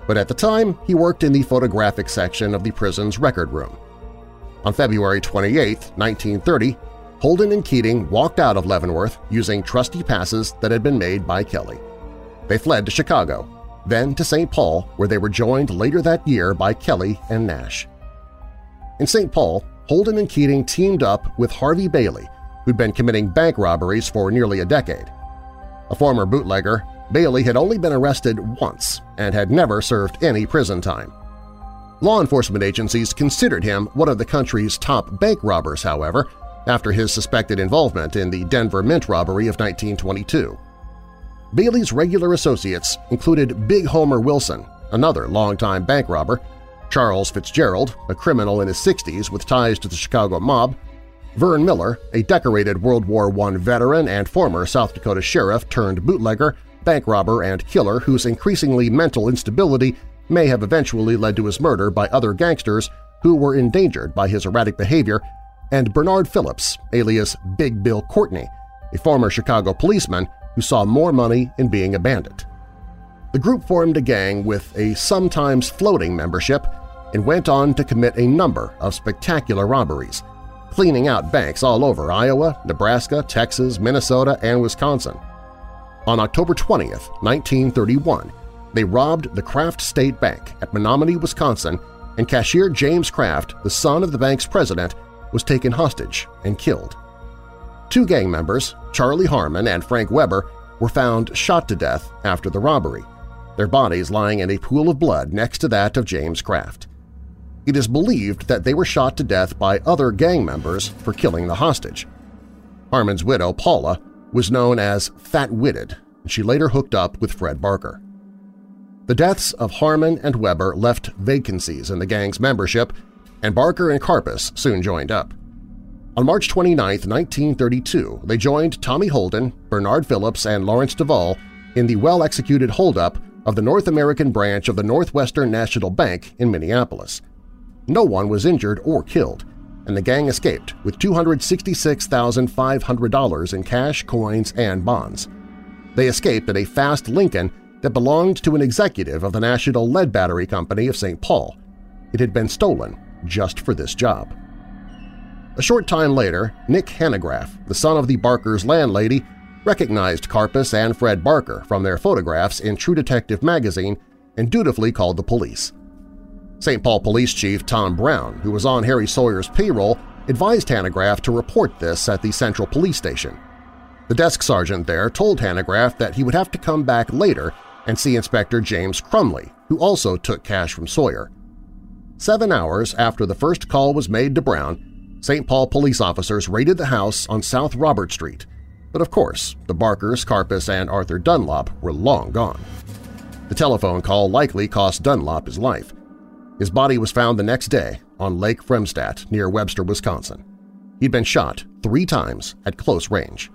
S2: but at the time he worked in the photographic section of the prison's record room. On February 28, 1930, Holden and Keating walked out of Leavenworth using trusty passes that had been made by Kelly. They fled to Chicago, then to St. Paul, where they were joined later that year by Kelly and Nash. In St. Paul, Holden and Keating teamed up with Harvey Bailey, who'd been committing bank robberies for nearly a decade. A former bootlegger, Bailey had only been arrested once and had never served any prison time. Law enforcement agencies considered him one of the country's top bank robbers, however, after his suspected involvement in the Denver Mint robbery of 1922. Bailey's regular associates included Big Homer Wilson, another longtime bank robber, Charles Fitzgerald, a criminal in his 60s with ties to the Chicago mob, Vern Miller, a decorated World War I veteran and former South Dakota sheriff turned bootlegger, bank robber, and killer whose increasingly mental instability may have eventually led to his murder by other gangsters who were endangered by his erratic behavior, and Bernard Phillips, alias Big Bill Courtney, a former Chicago policeman who saw more money in being a bandit. The group formed a gang with a sometimes floating membership and went on to commit a number of spectacular robberies, cleaning out banks all over Iowa, Nebraska, Texas, Minnesota, and Wisconsin. On October 20, 1931, they robbed the Kraft State Bank at Menominee, Wisconsin, and cashier James Kraft, the son of the bank's president, was taken hostage and killed. Two gang members, Charlie Harmon and Frank Weber, were found shot to death after the robbery, their bodies lying in a pool of blood next to that of James Kraft. It is believed that they were shot to death by other gang members for killing the hostage. Harmon's widow, Paula, was known as Fat-Witted, and she later hooked up with Fred Barker. The deaths of Harmon and Weber left vacancies in the gang's membership, and Barker and Karpis soon joined up. On March 29, 1932, they joined Tommy Holden, Bernard Phillips, and Lawrence Duvall in the well-executed holdup of the North American branch of the Northwestern National Bank in Minneapolis. No one was injured or killed, and the gang escaped with $266,500 in cash, coins, and bonds. They escaped in a fast Lincoln that belonged to an executive of the National Lead Battery Company of St. Paul. It had been stolen just for this job. A short time later, Nick Hanegraaff, the son of the Barker's landlady, recognized Karpis and Fred Barker from their photographs in True Detective magazine and dutifully called the police. St. Paul Police Chief Tom Brown, who was on Harry Sawyer's payroll, advised Hanegraaff to report this at the Central Police Station. The desk sergeant there told Hanegraaff that he would have to come back later and see Inspector James Crumley, who also took cash from Sawyer. Seven hours after the first call was made to Brown, St. Paul police officers raided the house on South Robert Street, but of course the Barkers, Karpis, and Arthur Dunlop were long gone. The telephone call likely cost Dunlop his life. His body was found the next day on Lake Fremstad near Webster, Wisconsin. He'd been shot three times at close range.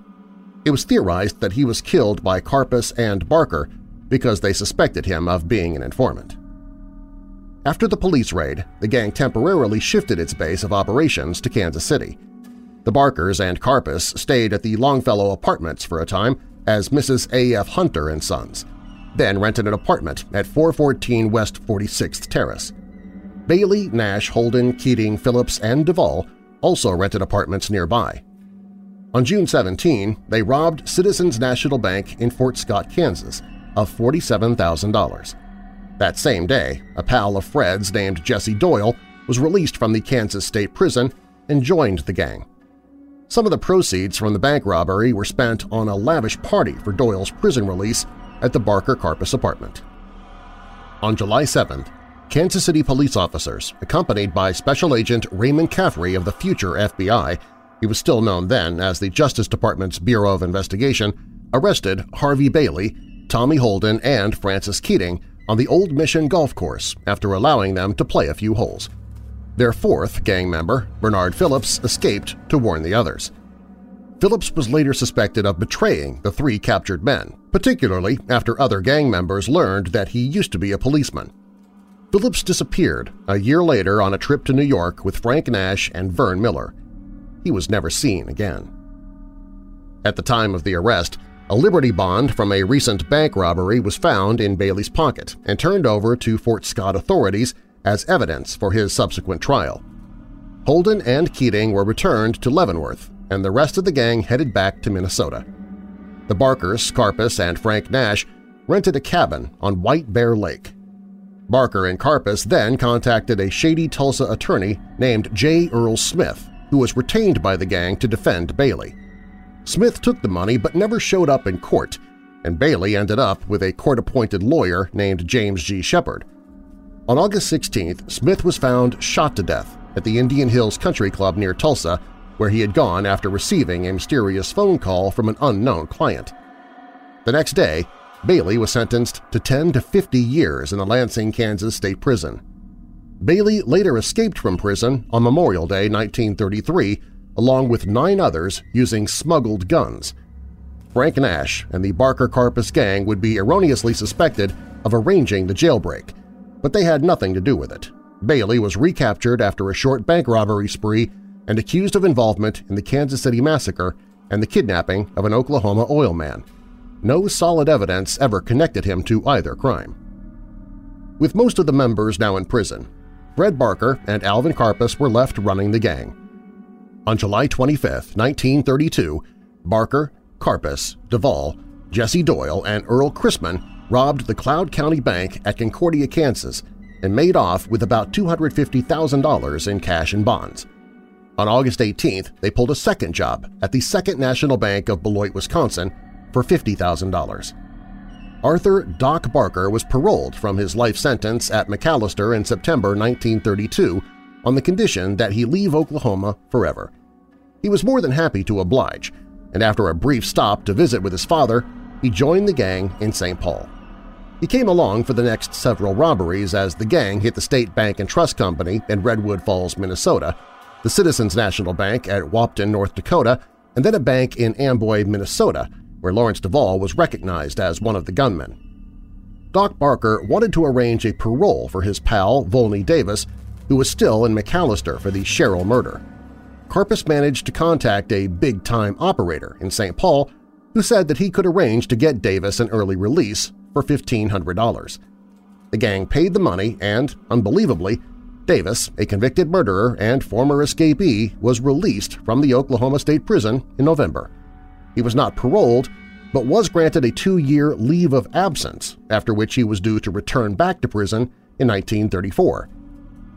S2: It was theorized that he was killed by Karpis and Barker because they suspected him of being an informant. After the police raid, the gang temporarily shifted its base of operations to Kansas City. The Barkers and Karpis stayed at the Longfellow Apartments for a time as Mrs. A.F. Hunter and Sons, then rented an apartment at 414 West 46th Terrace. Bailey, Nash, Holden, Keating, Phillips, and Duvall also rented apartments nearby. On June 17, they robbed Citizens National Bank in Fort Scott, Kansas, of $47,000. That same day, a pal of Fred's named Jesse Doyle was released from the Kansas State Prison and joined the gang. Some of the proceeds from the bank robbery were spent on a lavish party for Doyle's prison release at the Barker Karpis apartment. On July 7th, Kansas City police officers, accompanied by Special Agent Raymond Caffrey of the future FBI, he was still known then as the Justice Department's Bureau of Investigation, arrested Harvey Bailey, Tommy Holden, and Francis Keating on the Old Mission Golf Course after allowing them to play a few holes. Their fourth gang member, Bernard Phillips, escaped to warn the others. Phillips was later suspected of betraying the three captured men, particularly after other gang members learned that he used to be a policeman. Phillips disappeared a year later on a trip to New York with Frank Nash and Vern Miller. He was never seen again. At the time of the arrest, a Liberty Bond from a recent bank robbery was found in Bailey's pocket and turned over to Fort Scott authorities as evidence for his subsequent trial. Holden and Keating were returned to Leavenworth, and the rest of the gang headed back to Minnesota. The Barkers, Karpis, and Frank Nash rented a cabin on White Bear Lake. Barker and Karpis then contacted a shady Tulsa attorney named J. Earl Smith, who was retained by the gang to defend Bailey. Smith took the money but never showed up in court, and Bailey ended up with a court-appointed lawyer named James G. Shepard. On August 16th, Smith was found shot to death at the Indian Hills Country Club near Tulsa, where he had gone after receiving a mysterious phone call from an unknown client. The next day, Bailey was sentenced to 10 to 50 years in the Lansing, Kansas State Prison. Bailey later escaped from prison on Memorial Day 1933 along with nine others using smuggled guns. Frank Nash and the Barker Karpis gang would be erroneously suspected of arranging the jailbreak, but they had nothing to do with it. Bailey was recaptured after a short bank robbery spree and accused of involvement in the Kansas City Massacre and the kidnapping of an Oklahoma oil man. No solid evidence ever connected him to either crime. With most of the members now in prison, Fred Barker and Alvin Karpis were left running the gang. On July 25, 1932, Barker, Karpis, Duvall, Jesse Doyle, and Earl Chrisman robbed the Cloud County Bank at Concordia, Kansas, and made off with about $250,000 in cash and bonds. On August 18th, they pulled a second job at the Second National Bank of Beloit, Wisconsin for $50,000. Arthur Doc Barker was paroled from his life sentence at McAlester in September 1932 on the condition that he leave Oklahoma forever. He was more than happy to oblige, and after a brief stop to visit with his father, he joined the gang in St. Paul. He came along for the next several robberies as the gang hit the State Bank and Trust Company in Redwood Falls, Minnesota, the Citizens National Bank at Wahpeton, North Dakota, and then a bank in Amboy, Minnesota, where Lawrence Duvall was recognized as one of the gunmen. Doc Barker wanted to arrange a parole for his pal Volney Davis, who was still in McAlester for the Sherrill murder. Karpis managed to contact a big-time operator in St. Paul who said that he could arrange to get Davis an early release for $1,500. The gang paid the money and, unbelievably, Davis, a convicted murderer and former escapee, was released from the Oklahoma State Prison in November. He was not paroled, but was granted a two-year leave of absence, after which he was due to return back to prison in 1934.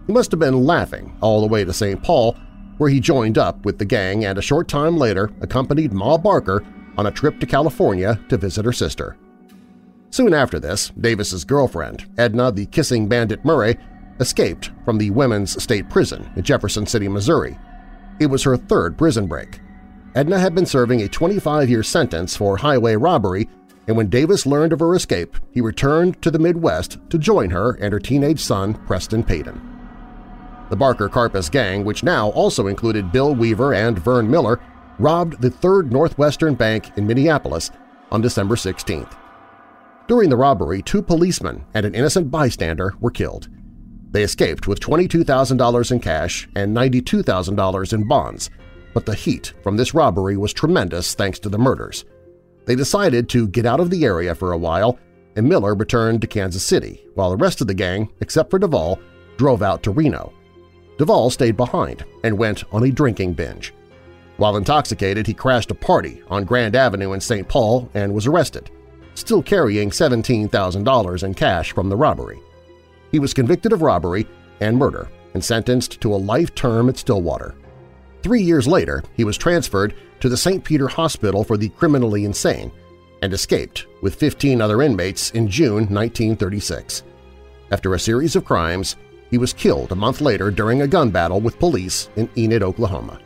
S2: He must have been laughing all the way to St. Paul, where he joined up with the gang and a short time later accompanied Ma Barker on a trip to California to visit her sister. Soon after this, Davis's girlfriend, Edna the Kissing Bandit Murray, escaped from the women's state prison in Jefferson City, Missouri. It was her third prison break. Edna had been serving a 25-year sentence for highway robbery, and when Davis learned of her escape, he returned to the Midwest to join her and her teenage son, Preston Payton. The Barker Karpis gang, which now also included Bill Weaver and Vern Miller, robbed the Third Northwestern Bank in Minneapolis on December 16th. During the robbery, two policemen and an innocent bystander were killed. They escaped with $22,000 in cash and $92,000 in bonds, but the heat from this robbery was tremendous thanks to the murders. They decided to get out of the area for a while, and Miller returned to Kansas City, while the rest of the gang, except for Duvall, drove out to Reno. Duvall stayed behind and went on a drinking binge. While intoxicated, he crashed a party on Grand Avenue in St. Paul and was arrested still carrying $17,000 in cash from the robbery. He was convicted of robbery and murder and sentenced to a life term at Stillwater. Three years later, he was transferred to the St. Peter Hospital for the Criminally Insane and escaped with 15 other inmates in June 1936. After a series of crimes, he was killed a month later during a gun battle with police in Enid, Oklahoma.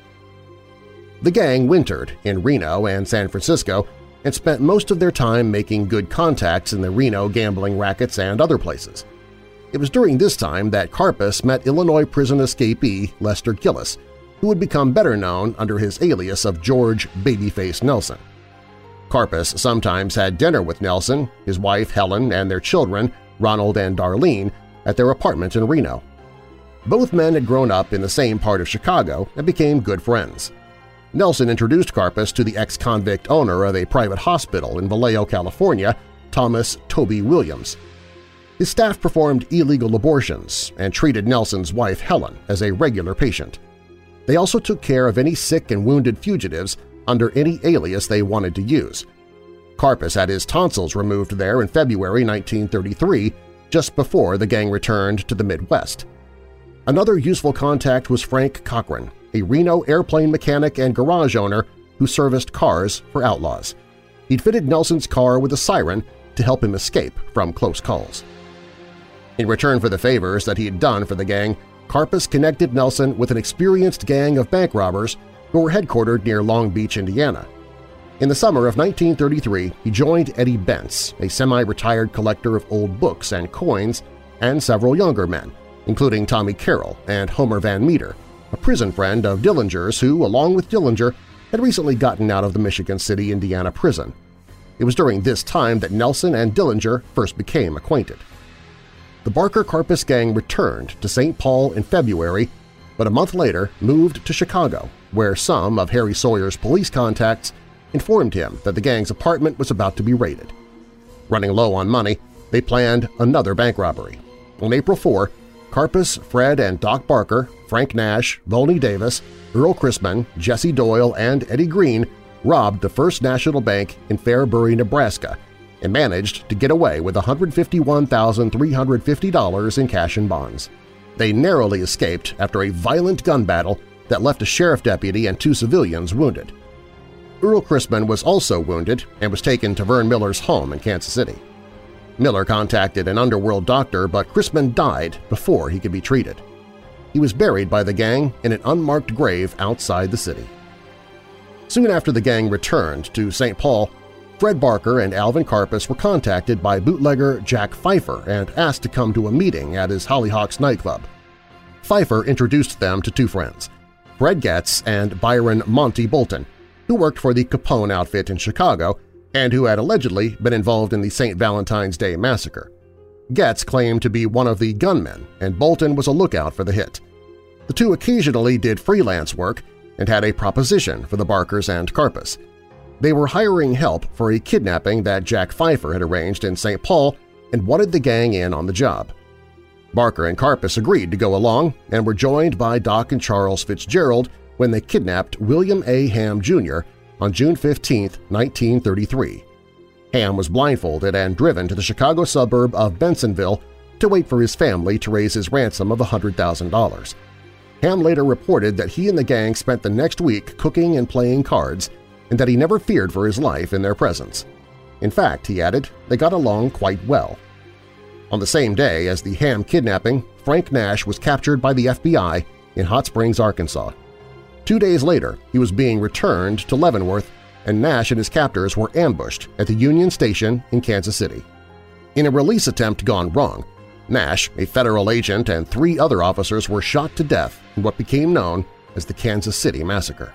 S2: The gang wintered in Reno and San Francisco and spent most of their time making good contacts in the Reno gambling rackets and other places. It was during this time that Karpis met Illinois prison escapee Lester Gillis, who would become better known under his alias of George Babyface Nelson. Karpis sometimes had dinner with Nelson, his wife Helen, and their children, Ronald and Darlene, at their apartment in Reno. Both men had grown up in the same part of Chicago and became good friends. Nelson introduced Karpis to the ex-convict owner of a private hospital in Vallejo, California, Thomas Toby Williams. His staff performed illegal abortions and treated Nelson's wife Helen as a regular patient. They also took care of any sick and wounded fugitives under any alias they wanted to use. Karpis had his tonsils removed there in February 1933, just before the gang returned to the Midwest. Another useful contact was Frank Cochran, a Reno airplane mechanic and garage owner who serviced cars for outlaws. He'd fitted Nelson's car with a siren to help him escape from close calls. In return for the favors that he had done for the gang, Karpis connected Nelson with an experienced gang of bank robbers who were headquartered near Long Beach, Indiana. In the summer of 1933, he joined Eddie Bentz, a semi-retired collector of old books and coins, and several younger men, including Tommy Carroll and Homer Van Meter, a prison friend of Dillinger's who, along with Dillinger, had recently gotten out of the Michigan City, Indiana prison. It was during this time that Nelson and Dillinger first became acquainted. The Barker Karpis gang returned to St. Paul in February, but a month later moved to Chicago, where some of Harry Sawyer's police contacts informed him that the gang's apartment was about to be raided. Running low on money, they planned another bank robbery. On April 4, Karpis, Fred, and Doc Barker, Frank Nash, Volney Davis, Earl Chrisman, Jesse Doyle, and Eddie Green robbed the First National Bank in Fairbury, Nebraska, and managed to get away with $151,350 in cash and bonds. They narrowly escaped after a violent gun battle that left a sheriff deputy and two civilians wounded. Earl Christman was also wounded and was taken to Vern Miller's home in Kansas City. Miller contacted an underworld doctor, but Christman died before he could be treated. He was buried by the gang in an unmarked grave outside the city. Soon after the gang returned to St. Paul, Fred Barker and Alvin Karpis were contacted by bootlegger Jack Pfeiffer and asked to come to a meeting at his Hollyhocks nightclub. Pfeiffer introduced them to two friends, Fred Goetz and Byron Monty Bolton, who worked for the Capone outfit in Chicago and who had allegedly been involved in the St. Valentine's Day massacre. Goetz claimed to be one of the gunmen, and Bolton was a lookout for the hit. The two occasionally did freelance work and had a proposition for the Barkers and Karpis. They were hiring help for a kidnapping that Jack Pfeiffer had arranged in St. Paul and wanted the gang in on the job. Barker and Karpis agreed to go along and were joined by Doc and Charles Fitzgerald when they kidnapped William A. Ham, Jr., on June 15, 1933. Ham was blindfolded and driven to the Chicago suburb of Bensenville to wait for his family to raise his ransom of $100,000. Ham later reported that he and the gang spent the next week cooking and playing cards and that he never feared for his life in their presence. In fact, he added, they got along quite well. On the same day as the Ham kidnapping, Frank Nash was captured by the FBI in Hot Springs, Arkansas. Two days later, he was being returned to Leavenworth, and Nash and his captors were ambushed at the Union Station in Kansas City. In a release attempt gone wrong, Nash, a federal agent, and three other officers were shot to death in what became known as the Kansas City Massacre.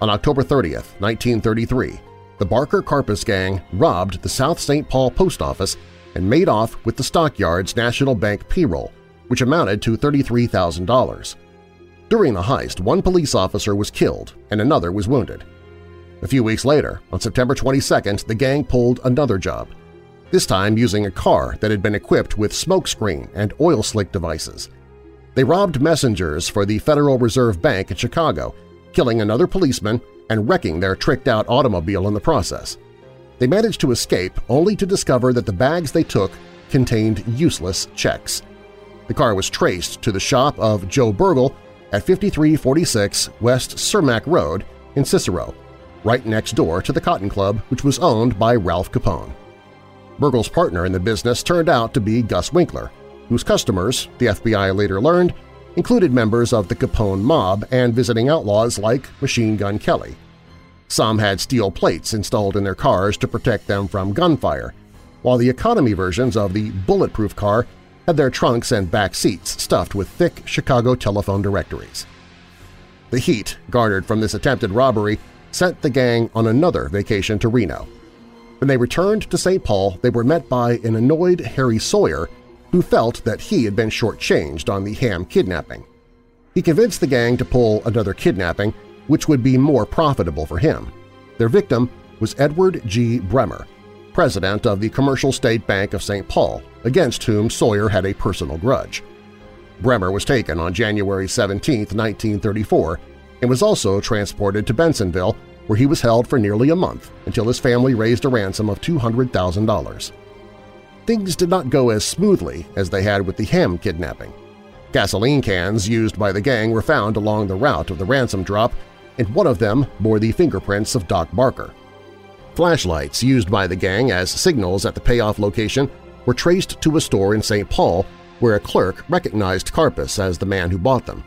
S2: On October 30, 1933, the Barker Karpis gang robbed the South St. Paul Post Office and made off with the Stockyards National Bank payroll, which amounted to $33,000. During the heist, one police officer was killed and another was wounded. A few weeks later, on September 22nd, the gang pulled another job, this time using a car that had been equipped with smokescreen and oil slick devices. They robbed messengers for the Federal Reserve Bank in Chicago, killing another policeman and wrecking their tricked-out automobile in the process. They managed to escape only to discover that the bags they took contained useless checks. The car was traced to the shop of Joe Bergl at 5346 West Cermak Road in Cicero, right next door to the Cotton Club, which was owned by Ralph Capone. Bergl's partner in the business turned out to be Gus Winkler, whose customers, the FBI later learned, included members of the Capone mob and visiting outlaws like Machine Gun Kelly. Some had steel plates installed in their cars to protect them from gunfire, while the economy versions of the bulletproof car had their trunks and back seats stuffed with thick Chicago telephone directories. The heat garnered from this attempted robbery sent the gang on another vacation to Reno. When they returned to St. Paul, they were met by an annoyed Harry Sawyer who felt that he had been shortchanged on the Ham kidnapping. He convinced the gang to pull another kidnapping, which would be more profitable for him. Their victim was Edward G. Bremer, president of the Commercial State Bank of St. Paul, against whom Sawyer had a personal grudge. Bremer was taken on January 17, 1934, and was also transported to Bensenville, where he was held for nearly a month until his family raised a ransom of $200,000. Things did not go as smoothly as they had with the Ham kidnapping. Gasoline cans used by the gang were found along the route of the ransom drop, and one of them bore the fingerprints of Doc Barker. Flashlights used by the gang as signals at the payoff location were traced to a store in St. Paul where a clerk recognized Karpis as the man who bought them.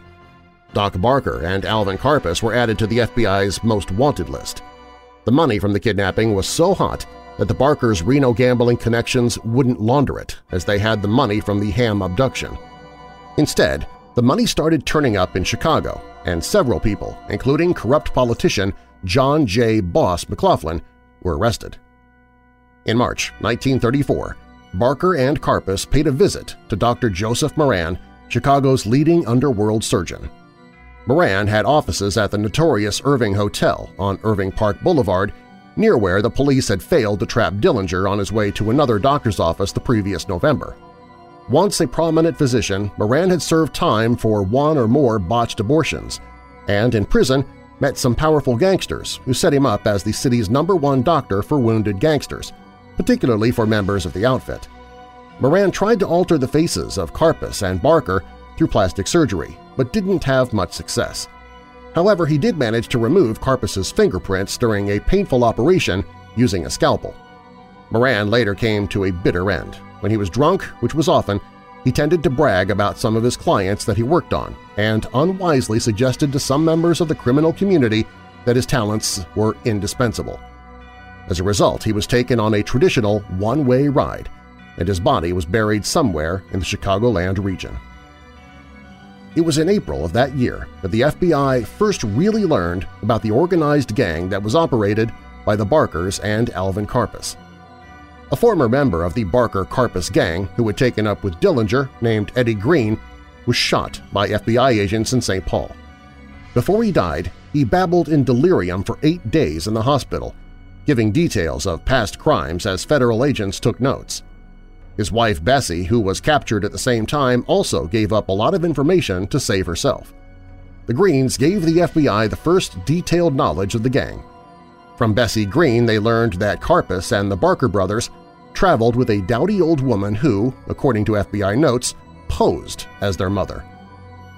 S2: Doc Barker and Alvin Karpis were added to the FBI's most wanted list. The money from the kidnapping was so hot that the Barkers' Reno gambling connections wouldn't launder it as they had the money from the Ham abduction. Instead, The money started turning up in Chicago, and several people, including corrupt politician John J. Boss McLaughlin, were arrested. In March 1934, Barker and Karpis paid a visit to Dr. Joseph Moran, Chicago's leading underworld surgeon. Moran had offices at the notorious Irving Hotel on Irving Park Boulevard, near where the police had failed to trap Dillinger on his way to another doctor's office the previous November. Once a prominent physician, Moran had served time for one or more botched abortions, and in prison met some powerful gangsters who set him up as the city's number one doctor for wounded gangsters, particularly for members of the outfit. Moran tried to alter the faces of Karpis and Barker through plastic surgery, but didn't have much success. However, he did manage to remove Karpis's fingerprints during a painful operation using a scalpel. Moran later came to a bitter end. When he was drunk, which was often, he tended to brag about some of his clients that he worked on and unwisely suggested to some members of the criminal community that his talents were indispensable. As a result, he was taken on a traditional one-way ride, and his body was buried somewhere in the Chicagoland region. It was in April of that year that the FBI first really learned about the organized gang that was operated by the Barkers and Alvin Karpis. A former member of the Barker-Karpis gang who had taken up with Dillinger, named Eddie Green, was shot by FBI agents in St. Paul. Before he died, he babbled in delirium for eight days in the hospital, giving details of past crimes as federal agents took notes. His wife Bessie, who was captured at the same time, also gave up a lot of information to save herself. The Greens gave the FBI the first detailed knowledge of the gang. From Bessie Green they learned that Karpis and the Barker brothers traveled with a dowdy old woman who, according to FBI notes, posed as their mother.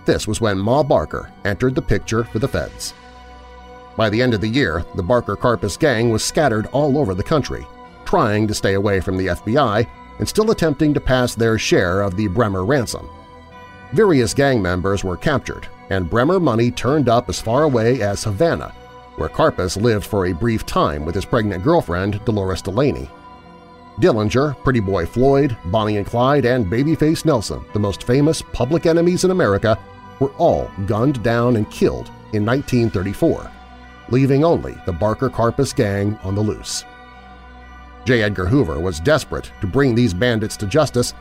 S2: This was when Ma Barker entered the picture for the feds. By the end of the year, the Barker-Karpis gang was scattered all over the country, trying to stay away from the FBI and still attempting to pass their share of the Bremer ransom. Various gang members were captured, and Bremer money turned up as far away as Havana, where Karpis lived for a brief time with his pregnant girlfriend Dolores Delaney. Dillinger, Pretty Boy Floyd, Bonnie and Clyde, and Babyface Nelson, the most famous public enemies in America, were all gunned down and killed in 1934, leaving only the Barker-Karpis gang on the loose. J. Edgar Hoover was desperate to bring these bandits to justice,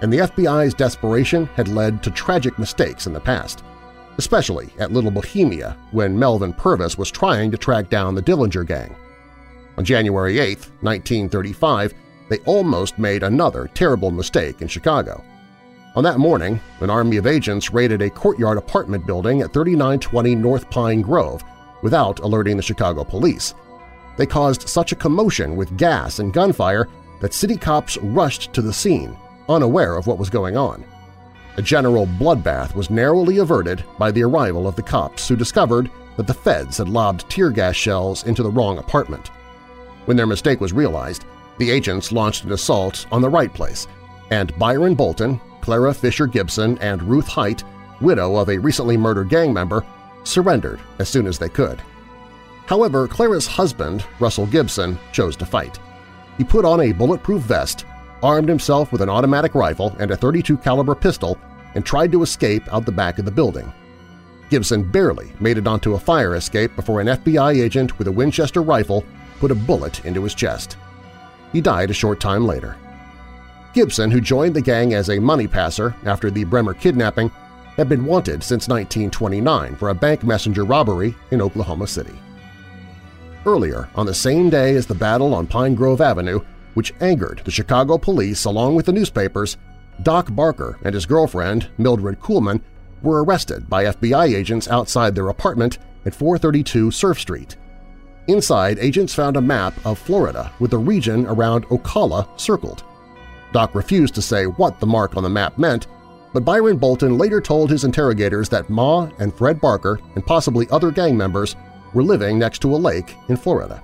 S2: and the FBI's desperation had led to tragic mistakes in the past, especially at Little Bohemia when Melvin Purvis was trying to track down the Dillinger gang. On January 8, 1935, they almost made another terrible mistake in Chicago. On that morning, an army of agents raided a courtyard apartment building at 3920 North Pine Grove without alerting the Chicago police, they caused such a commotion with gas and gunfire that city cops rushed to the scene, unaware of what was going on. A general bloodbath was narrowly averted by the arrival of the cops who discovered that the feds had lobbed tear gas shells into the wrong apartment. When their mistake was realized, the agents launched an assault on the right place, and Byron Bolton, Clara Fisher Gibson, and Ruth Height, widow of a recently murdered gang member, surrendered as soon as they could. However, Clara's husband, Russell Gibson, chose to fight. He put on a bulletproof vest, armed himself with an automatic rifle and a 32 caliber pistol, and tried to escape out the back of the building. Gibson barely made it onto a fire escape before an FBI agent with a Winchester rifle put a bullet into his chest. He died a short time later. Gibson, who joined the gang as a money passer after the Bremer kidnapping, had been wanted since 1929 for a bank messenger robbery in Oklahoma City earlier on the same day as the battle on Pine Grove Avenue, which angered the Chicago police along with the newspapers, Doc Barker and his girlfriend, Mildred Kuhlman, were arrested by FBI agents outside their apartment at 432 Surf Street. Inside, agents found a map of Florida with the region around Ocala circled. Doc refused to say what the mark on the map meant, but Byron Bolton later told his interrogators that Ma and Fred Barker and possibly other gang members were living next to a lake in Florida.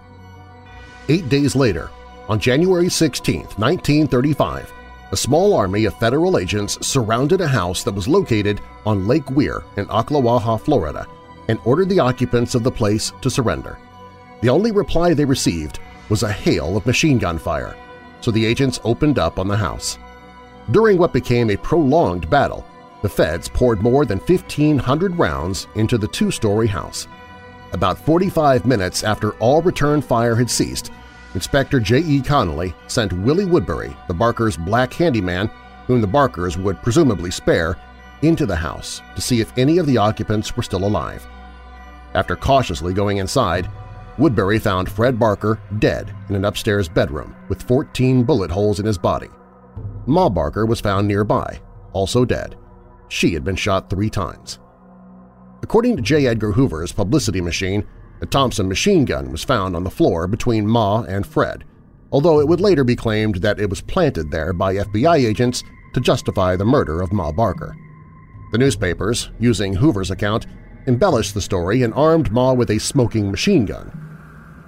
S2: Eight days later, on January 16, 1935, a small army of federal agents surrounded a house that was located on Lake Weir in Ocklawaha, Florida, and ordered the occupants of the place to surrender. The only reply they received was a hail of machine gun fire, so the agents opened up on the house. During what became a prolonged battle, the feds poured more than 1,500 rounds into the two-story house. About 45 minutes after all return fire had ceased, Inspector J.E. Connolly sent Willie Woodbury, the Barkers' black handyman, whom the Barkers would presumably spare, into the house to see if any of the occupants were still alive. After cautiously going inside, Woodbury found Fred Barker dead in an upstairs bedroom with 14 bullet holes in his body. Ma Barker was found nearby, also dead. She had been shot three times. According to J. Edgar Hoover's publicity machine, a Thompson machine gun was found on the floor between Ma and Fred, although it would later be claimed that it was planted there by FBI agents to justify the murder of Ma Barker. The newspapers, using Hoover's account, embellished the story and armed Ma with a smoking machine gun.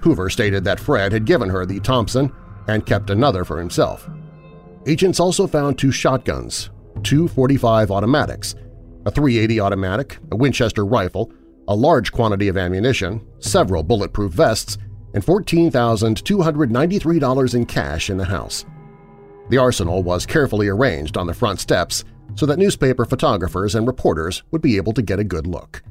S2: Hoover stated that Fred had given her the Thompson and kept another for himself. Agents also found two shotguns, two 45 automatics, a 380 automatic, a Winchester rifle, a large quantity of ammunition, several bulletproof vests, and $14,293 in cash in the house. The arsenal was carefully arranged on the front steps so that newspaper photographers and reporters would be able to get a good look.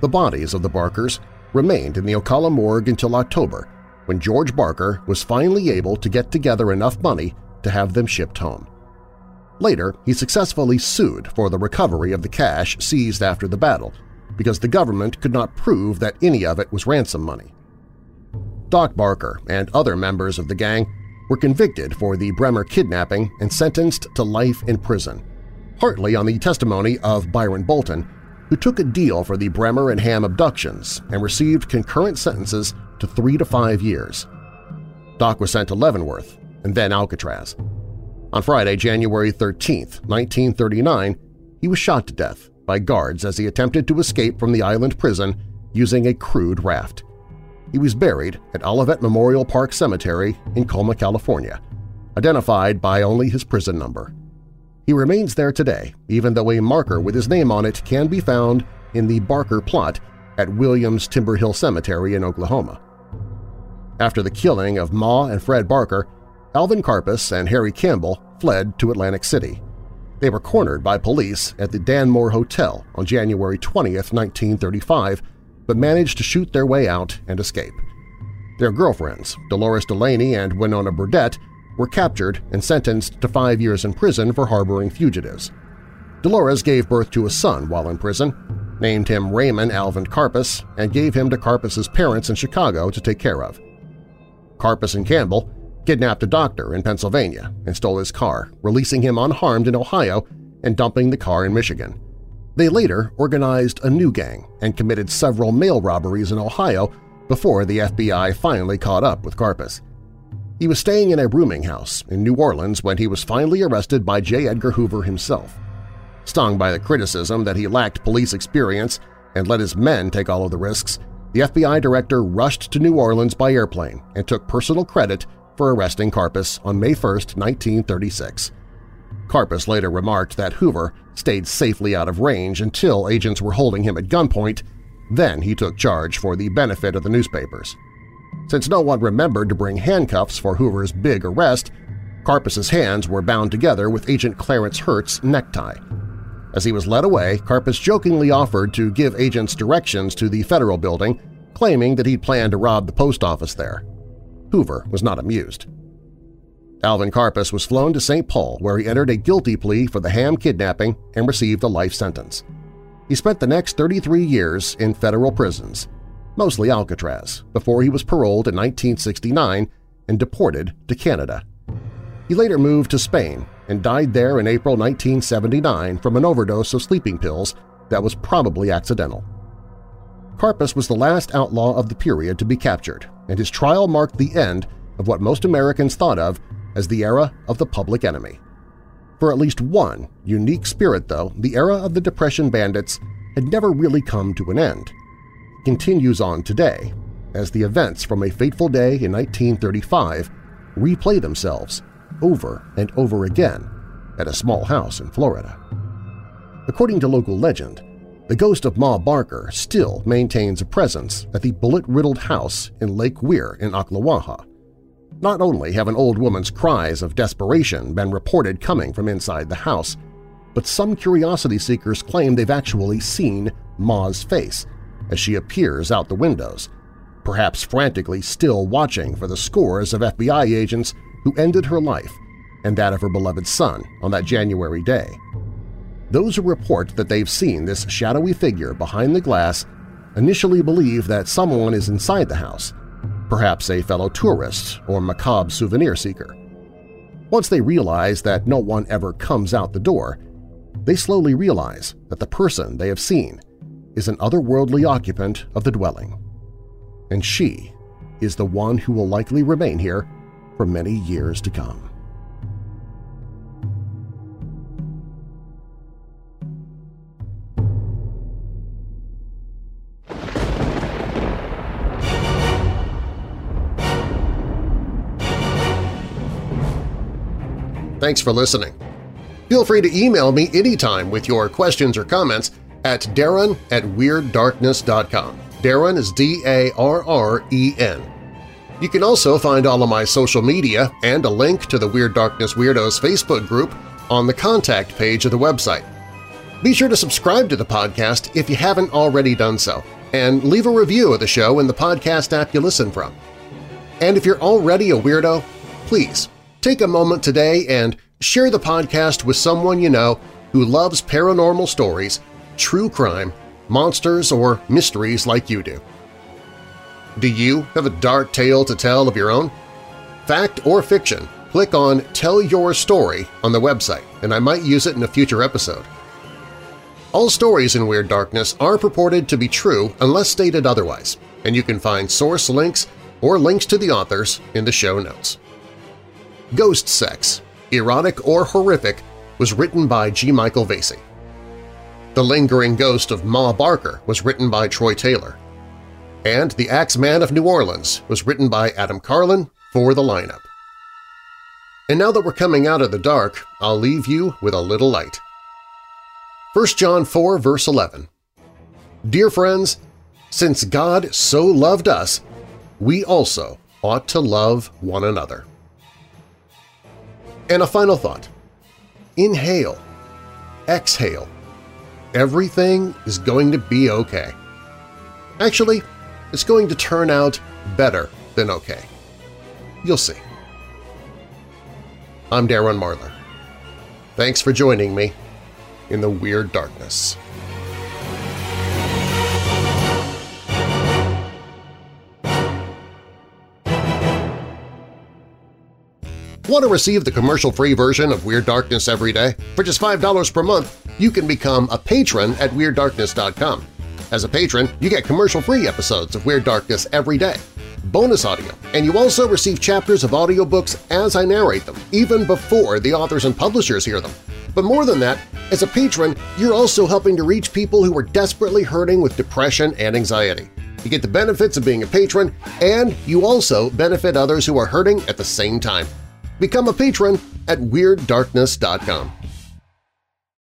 S2: The bodies of the Barkers remained in the Ocala morgue until October, when George Barker was finally able to get together enough money to have them shipped home. Later, he successfully sued for the recovery of the cash seized after the battle, because the government could not prove that any of it was ransom money. Doc Barker and other members of the gang were convicted for the Bremer kidnapping and sentenced to life in prison, partly on the testimony of Byron Bolton, who took a deal for the Bremer and Ham abductions and received concurrent sentences to three to five years. Doc was sent to Leavenworth and then Alcatraz. On Friday, January 13, 1939, he was shot to death by guards as he attempted to escape from the island prison using a crude raft. He was buried at Olivet Memorial Park Cemetery in Colma, California, identified by only his prison number. He remains there today, even though a marker with his name on it can be found in the Barker plot at Williams Timber Hill Cemetery in Oklahoma. After the killing of Ma and Fred Barker, Alvin Karpis and Harry Campbell fled to Atlantic City. They were cornered by police at the Danmore Hotel on January 20, 1935, but managed to shoot their way out and escape. Their girlfriends, Dolores Delaney and Winona Burdett, were captured and sentenced to five years in prison for harboring fugitives. Dolores gave birth to a son while in prison, named him Raymond Alvin Karpis, and gave him to Karpis's parents in Chicago to take care of. Karpis and Campbell kidnapped a doctor in Pennsylvania and stole his car, releasing him unharmed in Ohio and dumping the car in Michigan. They later organized a new gang and committed several mail robberies in Ohio before the FBI finally caught up with Karpis. He was staying in a rooming house in New Orleans when he was finally arrested by J. Edgar Hoover himself. Stung by the criticism that he lacked police experience and let his men take all of the risks, the FBI director rushed to New Orleans by airplane and took personal credit for arresting Karpis on May 1, 1936. Karpis later remarked that Hoover stayed safely out of range until agents were holding him at gunpoint, then he took charge for the benefit of the newspapers. Since no one remembered to bring handcuffs for Hoover's big arrest, Karpis's hands were bound together with Agent Clarence Hurt's necktie. As he was led away, Karpis jokingly offered to give agents directions to the Federal Building, claiming that he'd planned to rob the post office there. Hoover was not amused. Alvin Karpis was flown to St. Paul where he entered a guilty plea for the Ham kidnapping and received a life sentence. He spent the next 33 years in federal prisons, mostly Alcatraz, before he was paroled in 1969 and deported to Canada. He later moved to Spain and died there in April 1979 from an overdose of sleeping pills that was probably accidental. Karpis was the last outlaw of the period to be captured, and his trial marked the end of what most Americans thought of as the era of the public enemy. For at least one unique spirit, though, the era of the Depression bandits had never really come to an end. It continues on today, as the events from a fateful day in 1935 replay themselves over and over again at a small house in Florida. According to local legend, the ghost of Ma Barker still maintains a presence at the bullet-riddled house in Lake Weir in Ocklawaha. Not only have an old woman's cries of desperation been reported coming from inside the house, but some curiosity seekers claim they've actually seen Ma's face as she appears out the windows, perhaps frantically still watching for the scores of FBI agents who ended her life and that of her beloved son on that January day. Those who report that they've seen this shadowy figure behind the glass initially believe that someone is inside the house, perhaps a fellow tourist or macabre souvenir seeker. Once they realize that no one ever comes out the door, they slowly realize that the person they have seen is an otherworldly occupant of the dwelling. And she is the one who will likely remain here for many years to come. Thanks for listening. Feel free to email me anytime with your questions or comments at darren at WeirdDarkness.com. Darren is D-A-R-R-E-N. You can also find all of my social media and a link to the Weird Darkness Weirdos Facebook group on the contact page of the website. Be sure to subscribe to the podcast if you haven't already done so, and leave a review of the show in the podcast app you listen from. And if you're already a weirdo, please take a moment today and share the podcast with someone you know who loves paranormal stories, true crime, monsters, or mysteries like you do. Do you have a dark tale to tell of your own? Fact or fiction, click on Tell Your Story on the website, and I might use it in a future episode. All stories in Weird Darkness are purported to be true unless stated otherwise, and you can find source links or links to the authors in the show notes. Ghost Sex, Erotic or Horrific was written by G. Michael Vasey. The Lingering Ghost of Ma Barker was written by Troy Taylor. And The Axeman of New Orleans was written by Adam Carlin for the lineup. And now that we're coming out of the dark, I'll leave you with a little light. 1 John 4 verse 11 Dear friends, since God so loved us, we also ought to love one another. And a final thought. Inhale. Exhale. Everything is going to be okay. Actually, it's going to turn out better than okay. You'll see. I'm Darren Marlar. Thanks for joining me in the Weird Darkness. Want to receive the commercial-free version of Weird Darkness every day? For just $5 per month, you can become a patron at WeirdDarkness.com. As a patron, you get commercial-free episodes of Weird Darkness every day, bonus audio, and you also receive chapters of audiobooks as I narrate them, even before the authors and publishers hear them. But more than that, as a patron, you're also helping to reach people who are desperately hurting with depression and anxiety. You get the benefits of being a patron, and you also benefit others who are hurting at the same time. Become a patron at WeirdDarkness.com.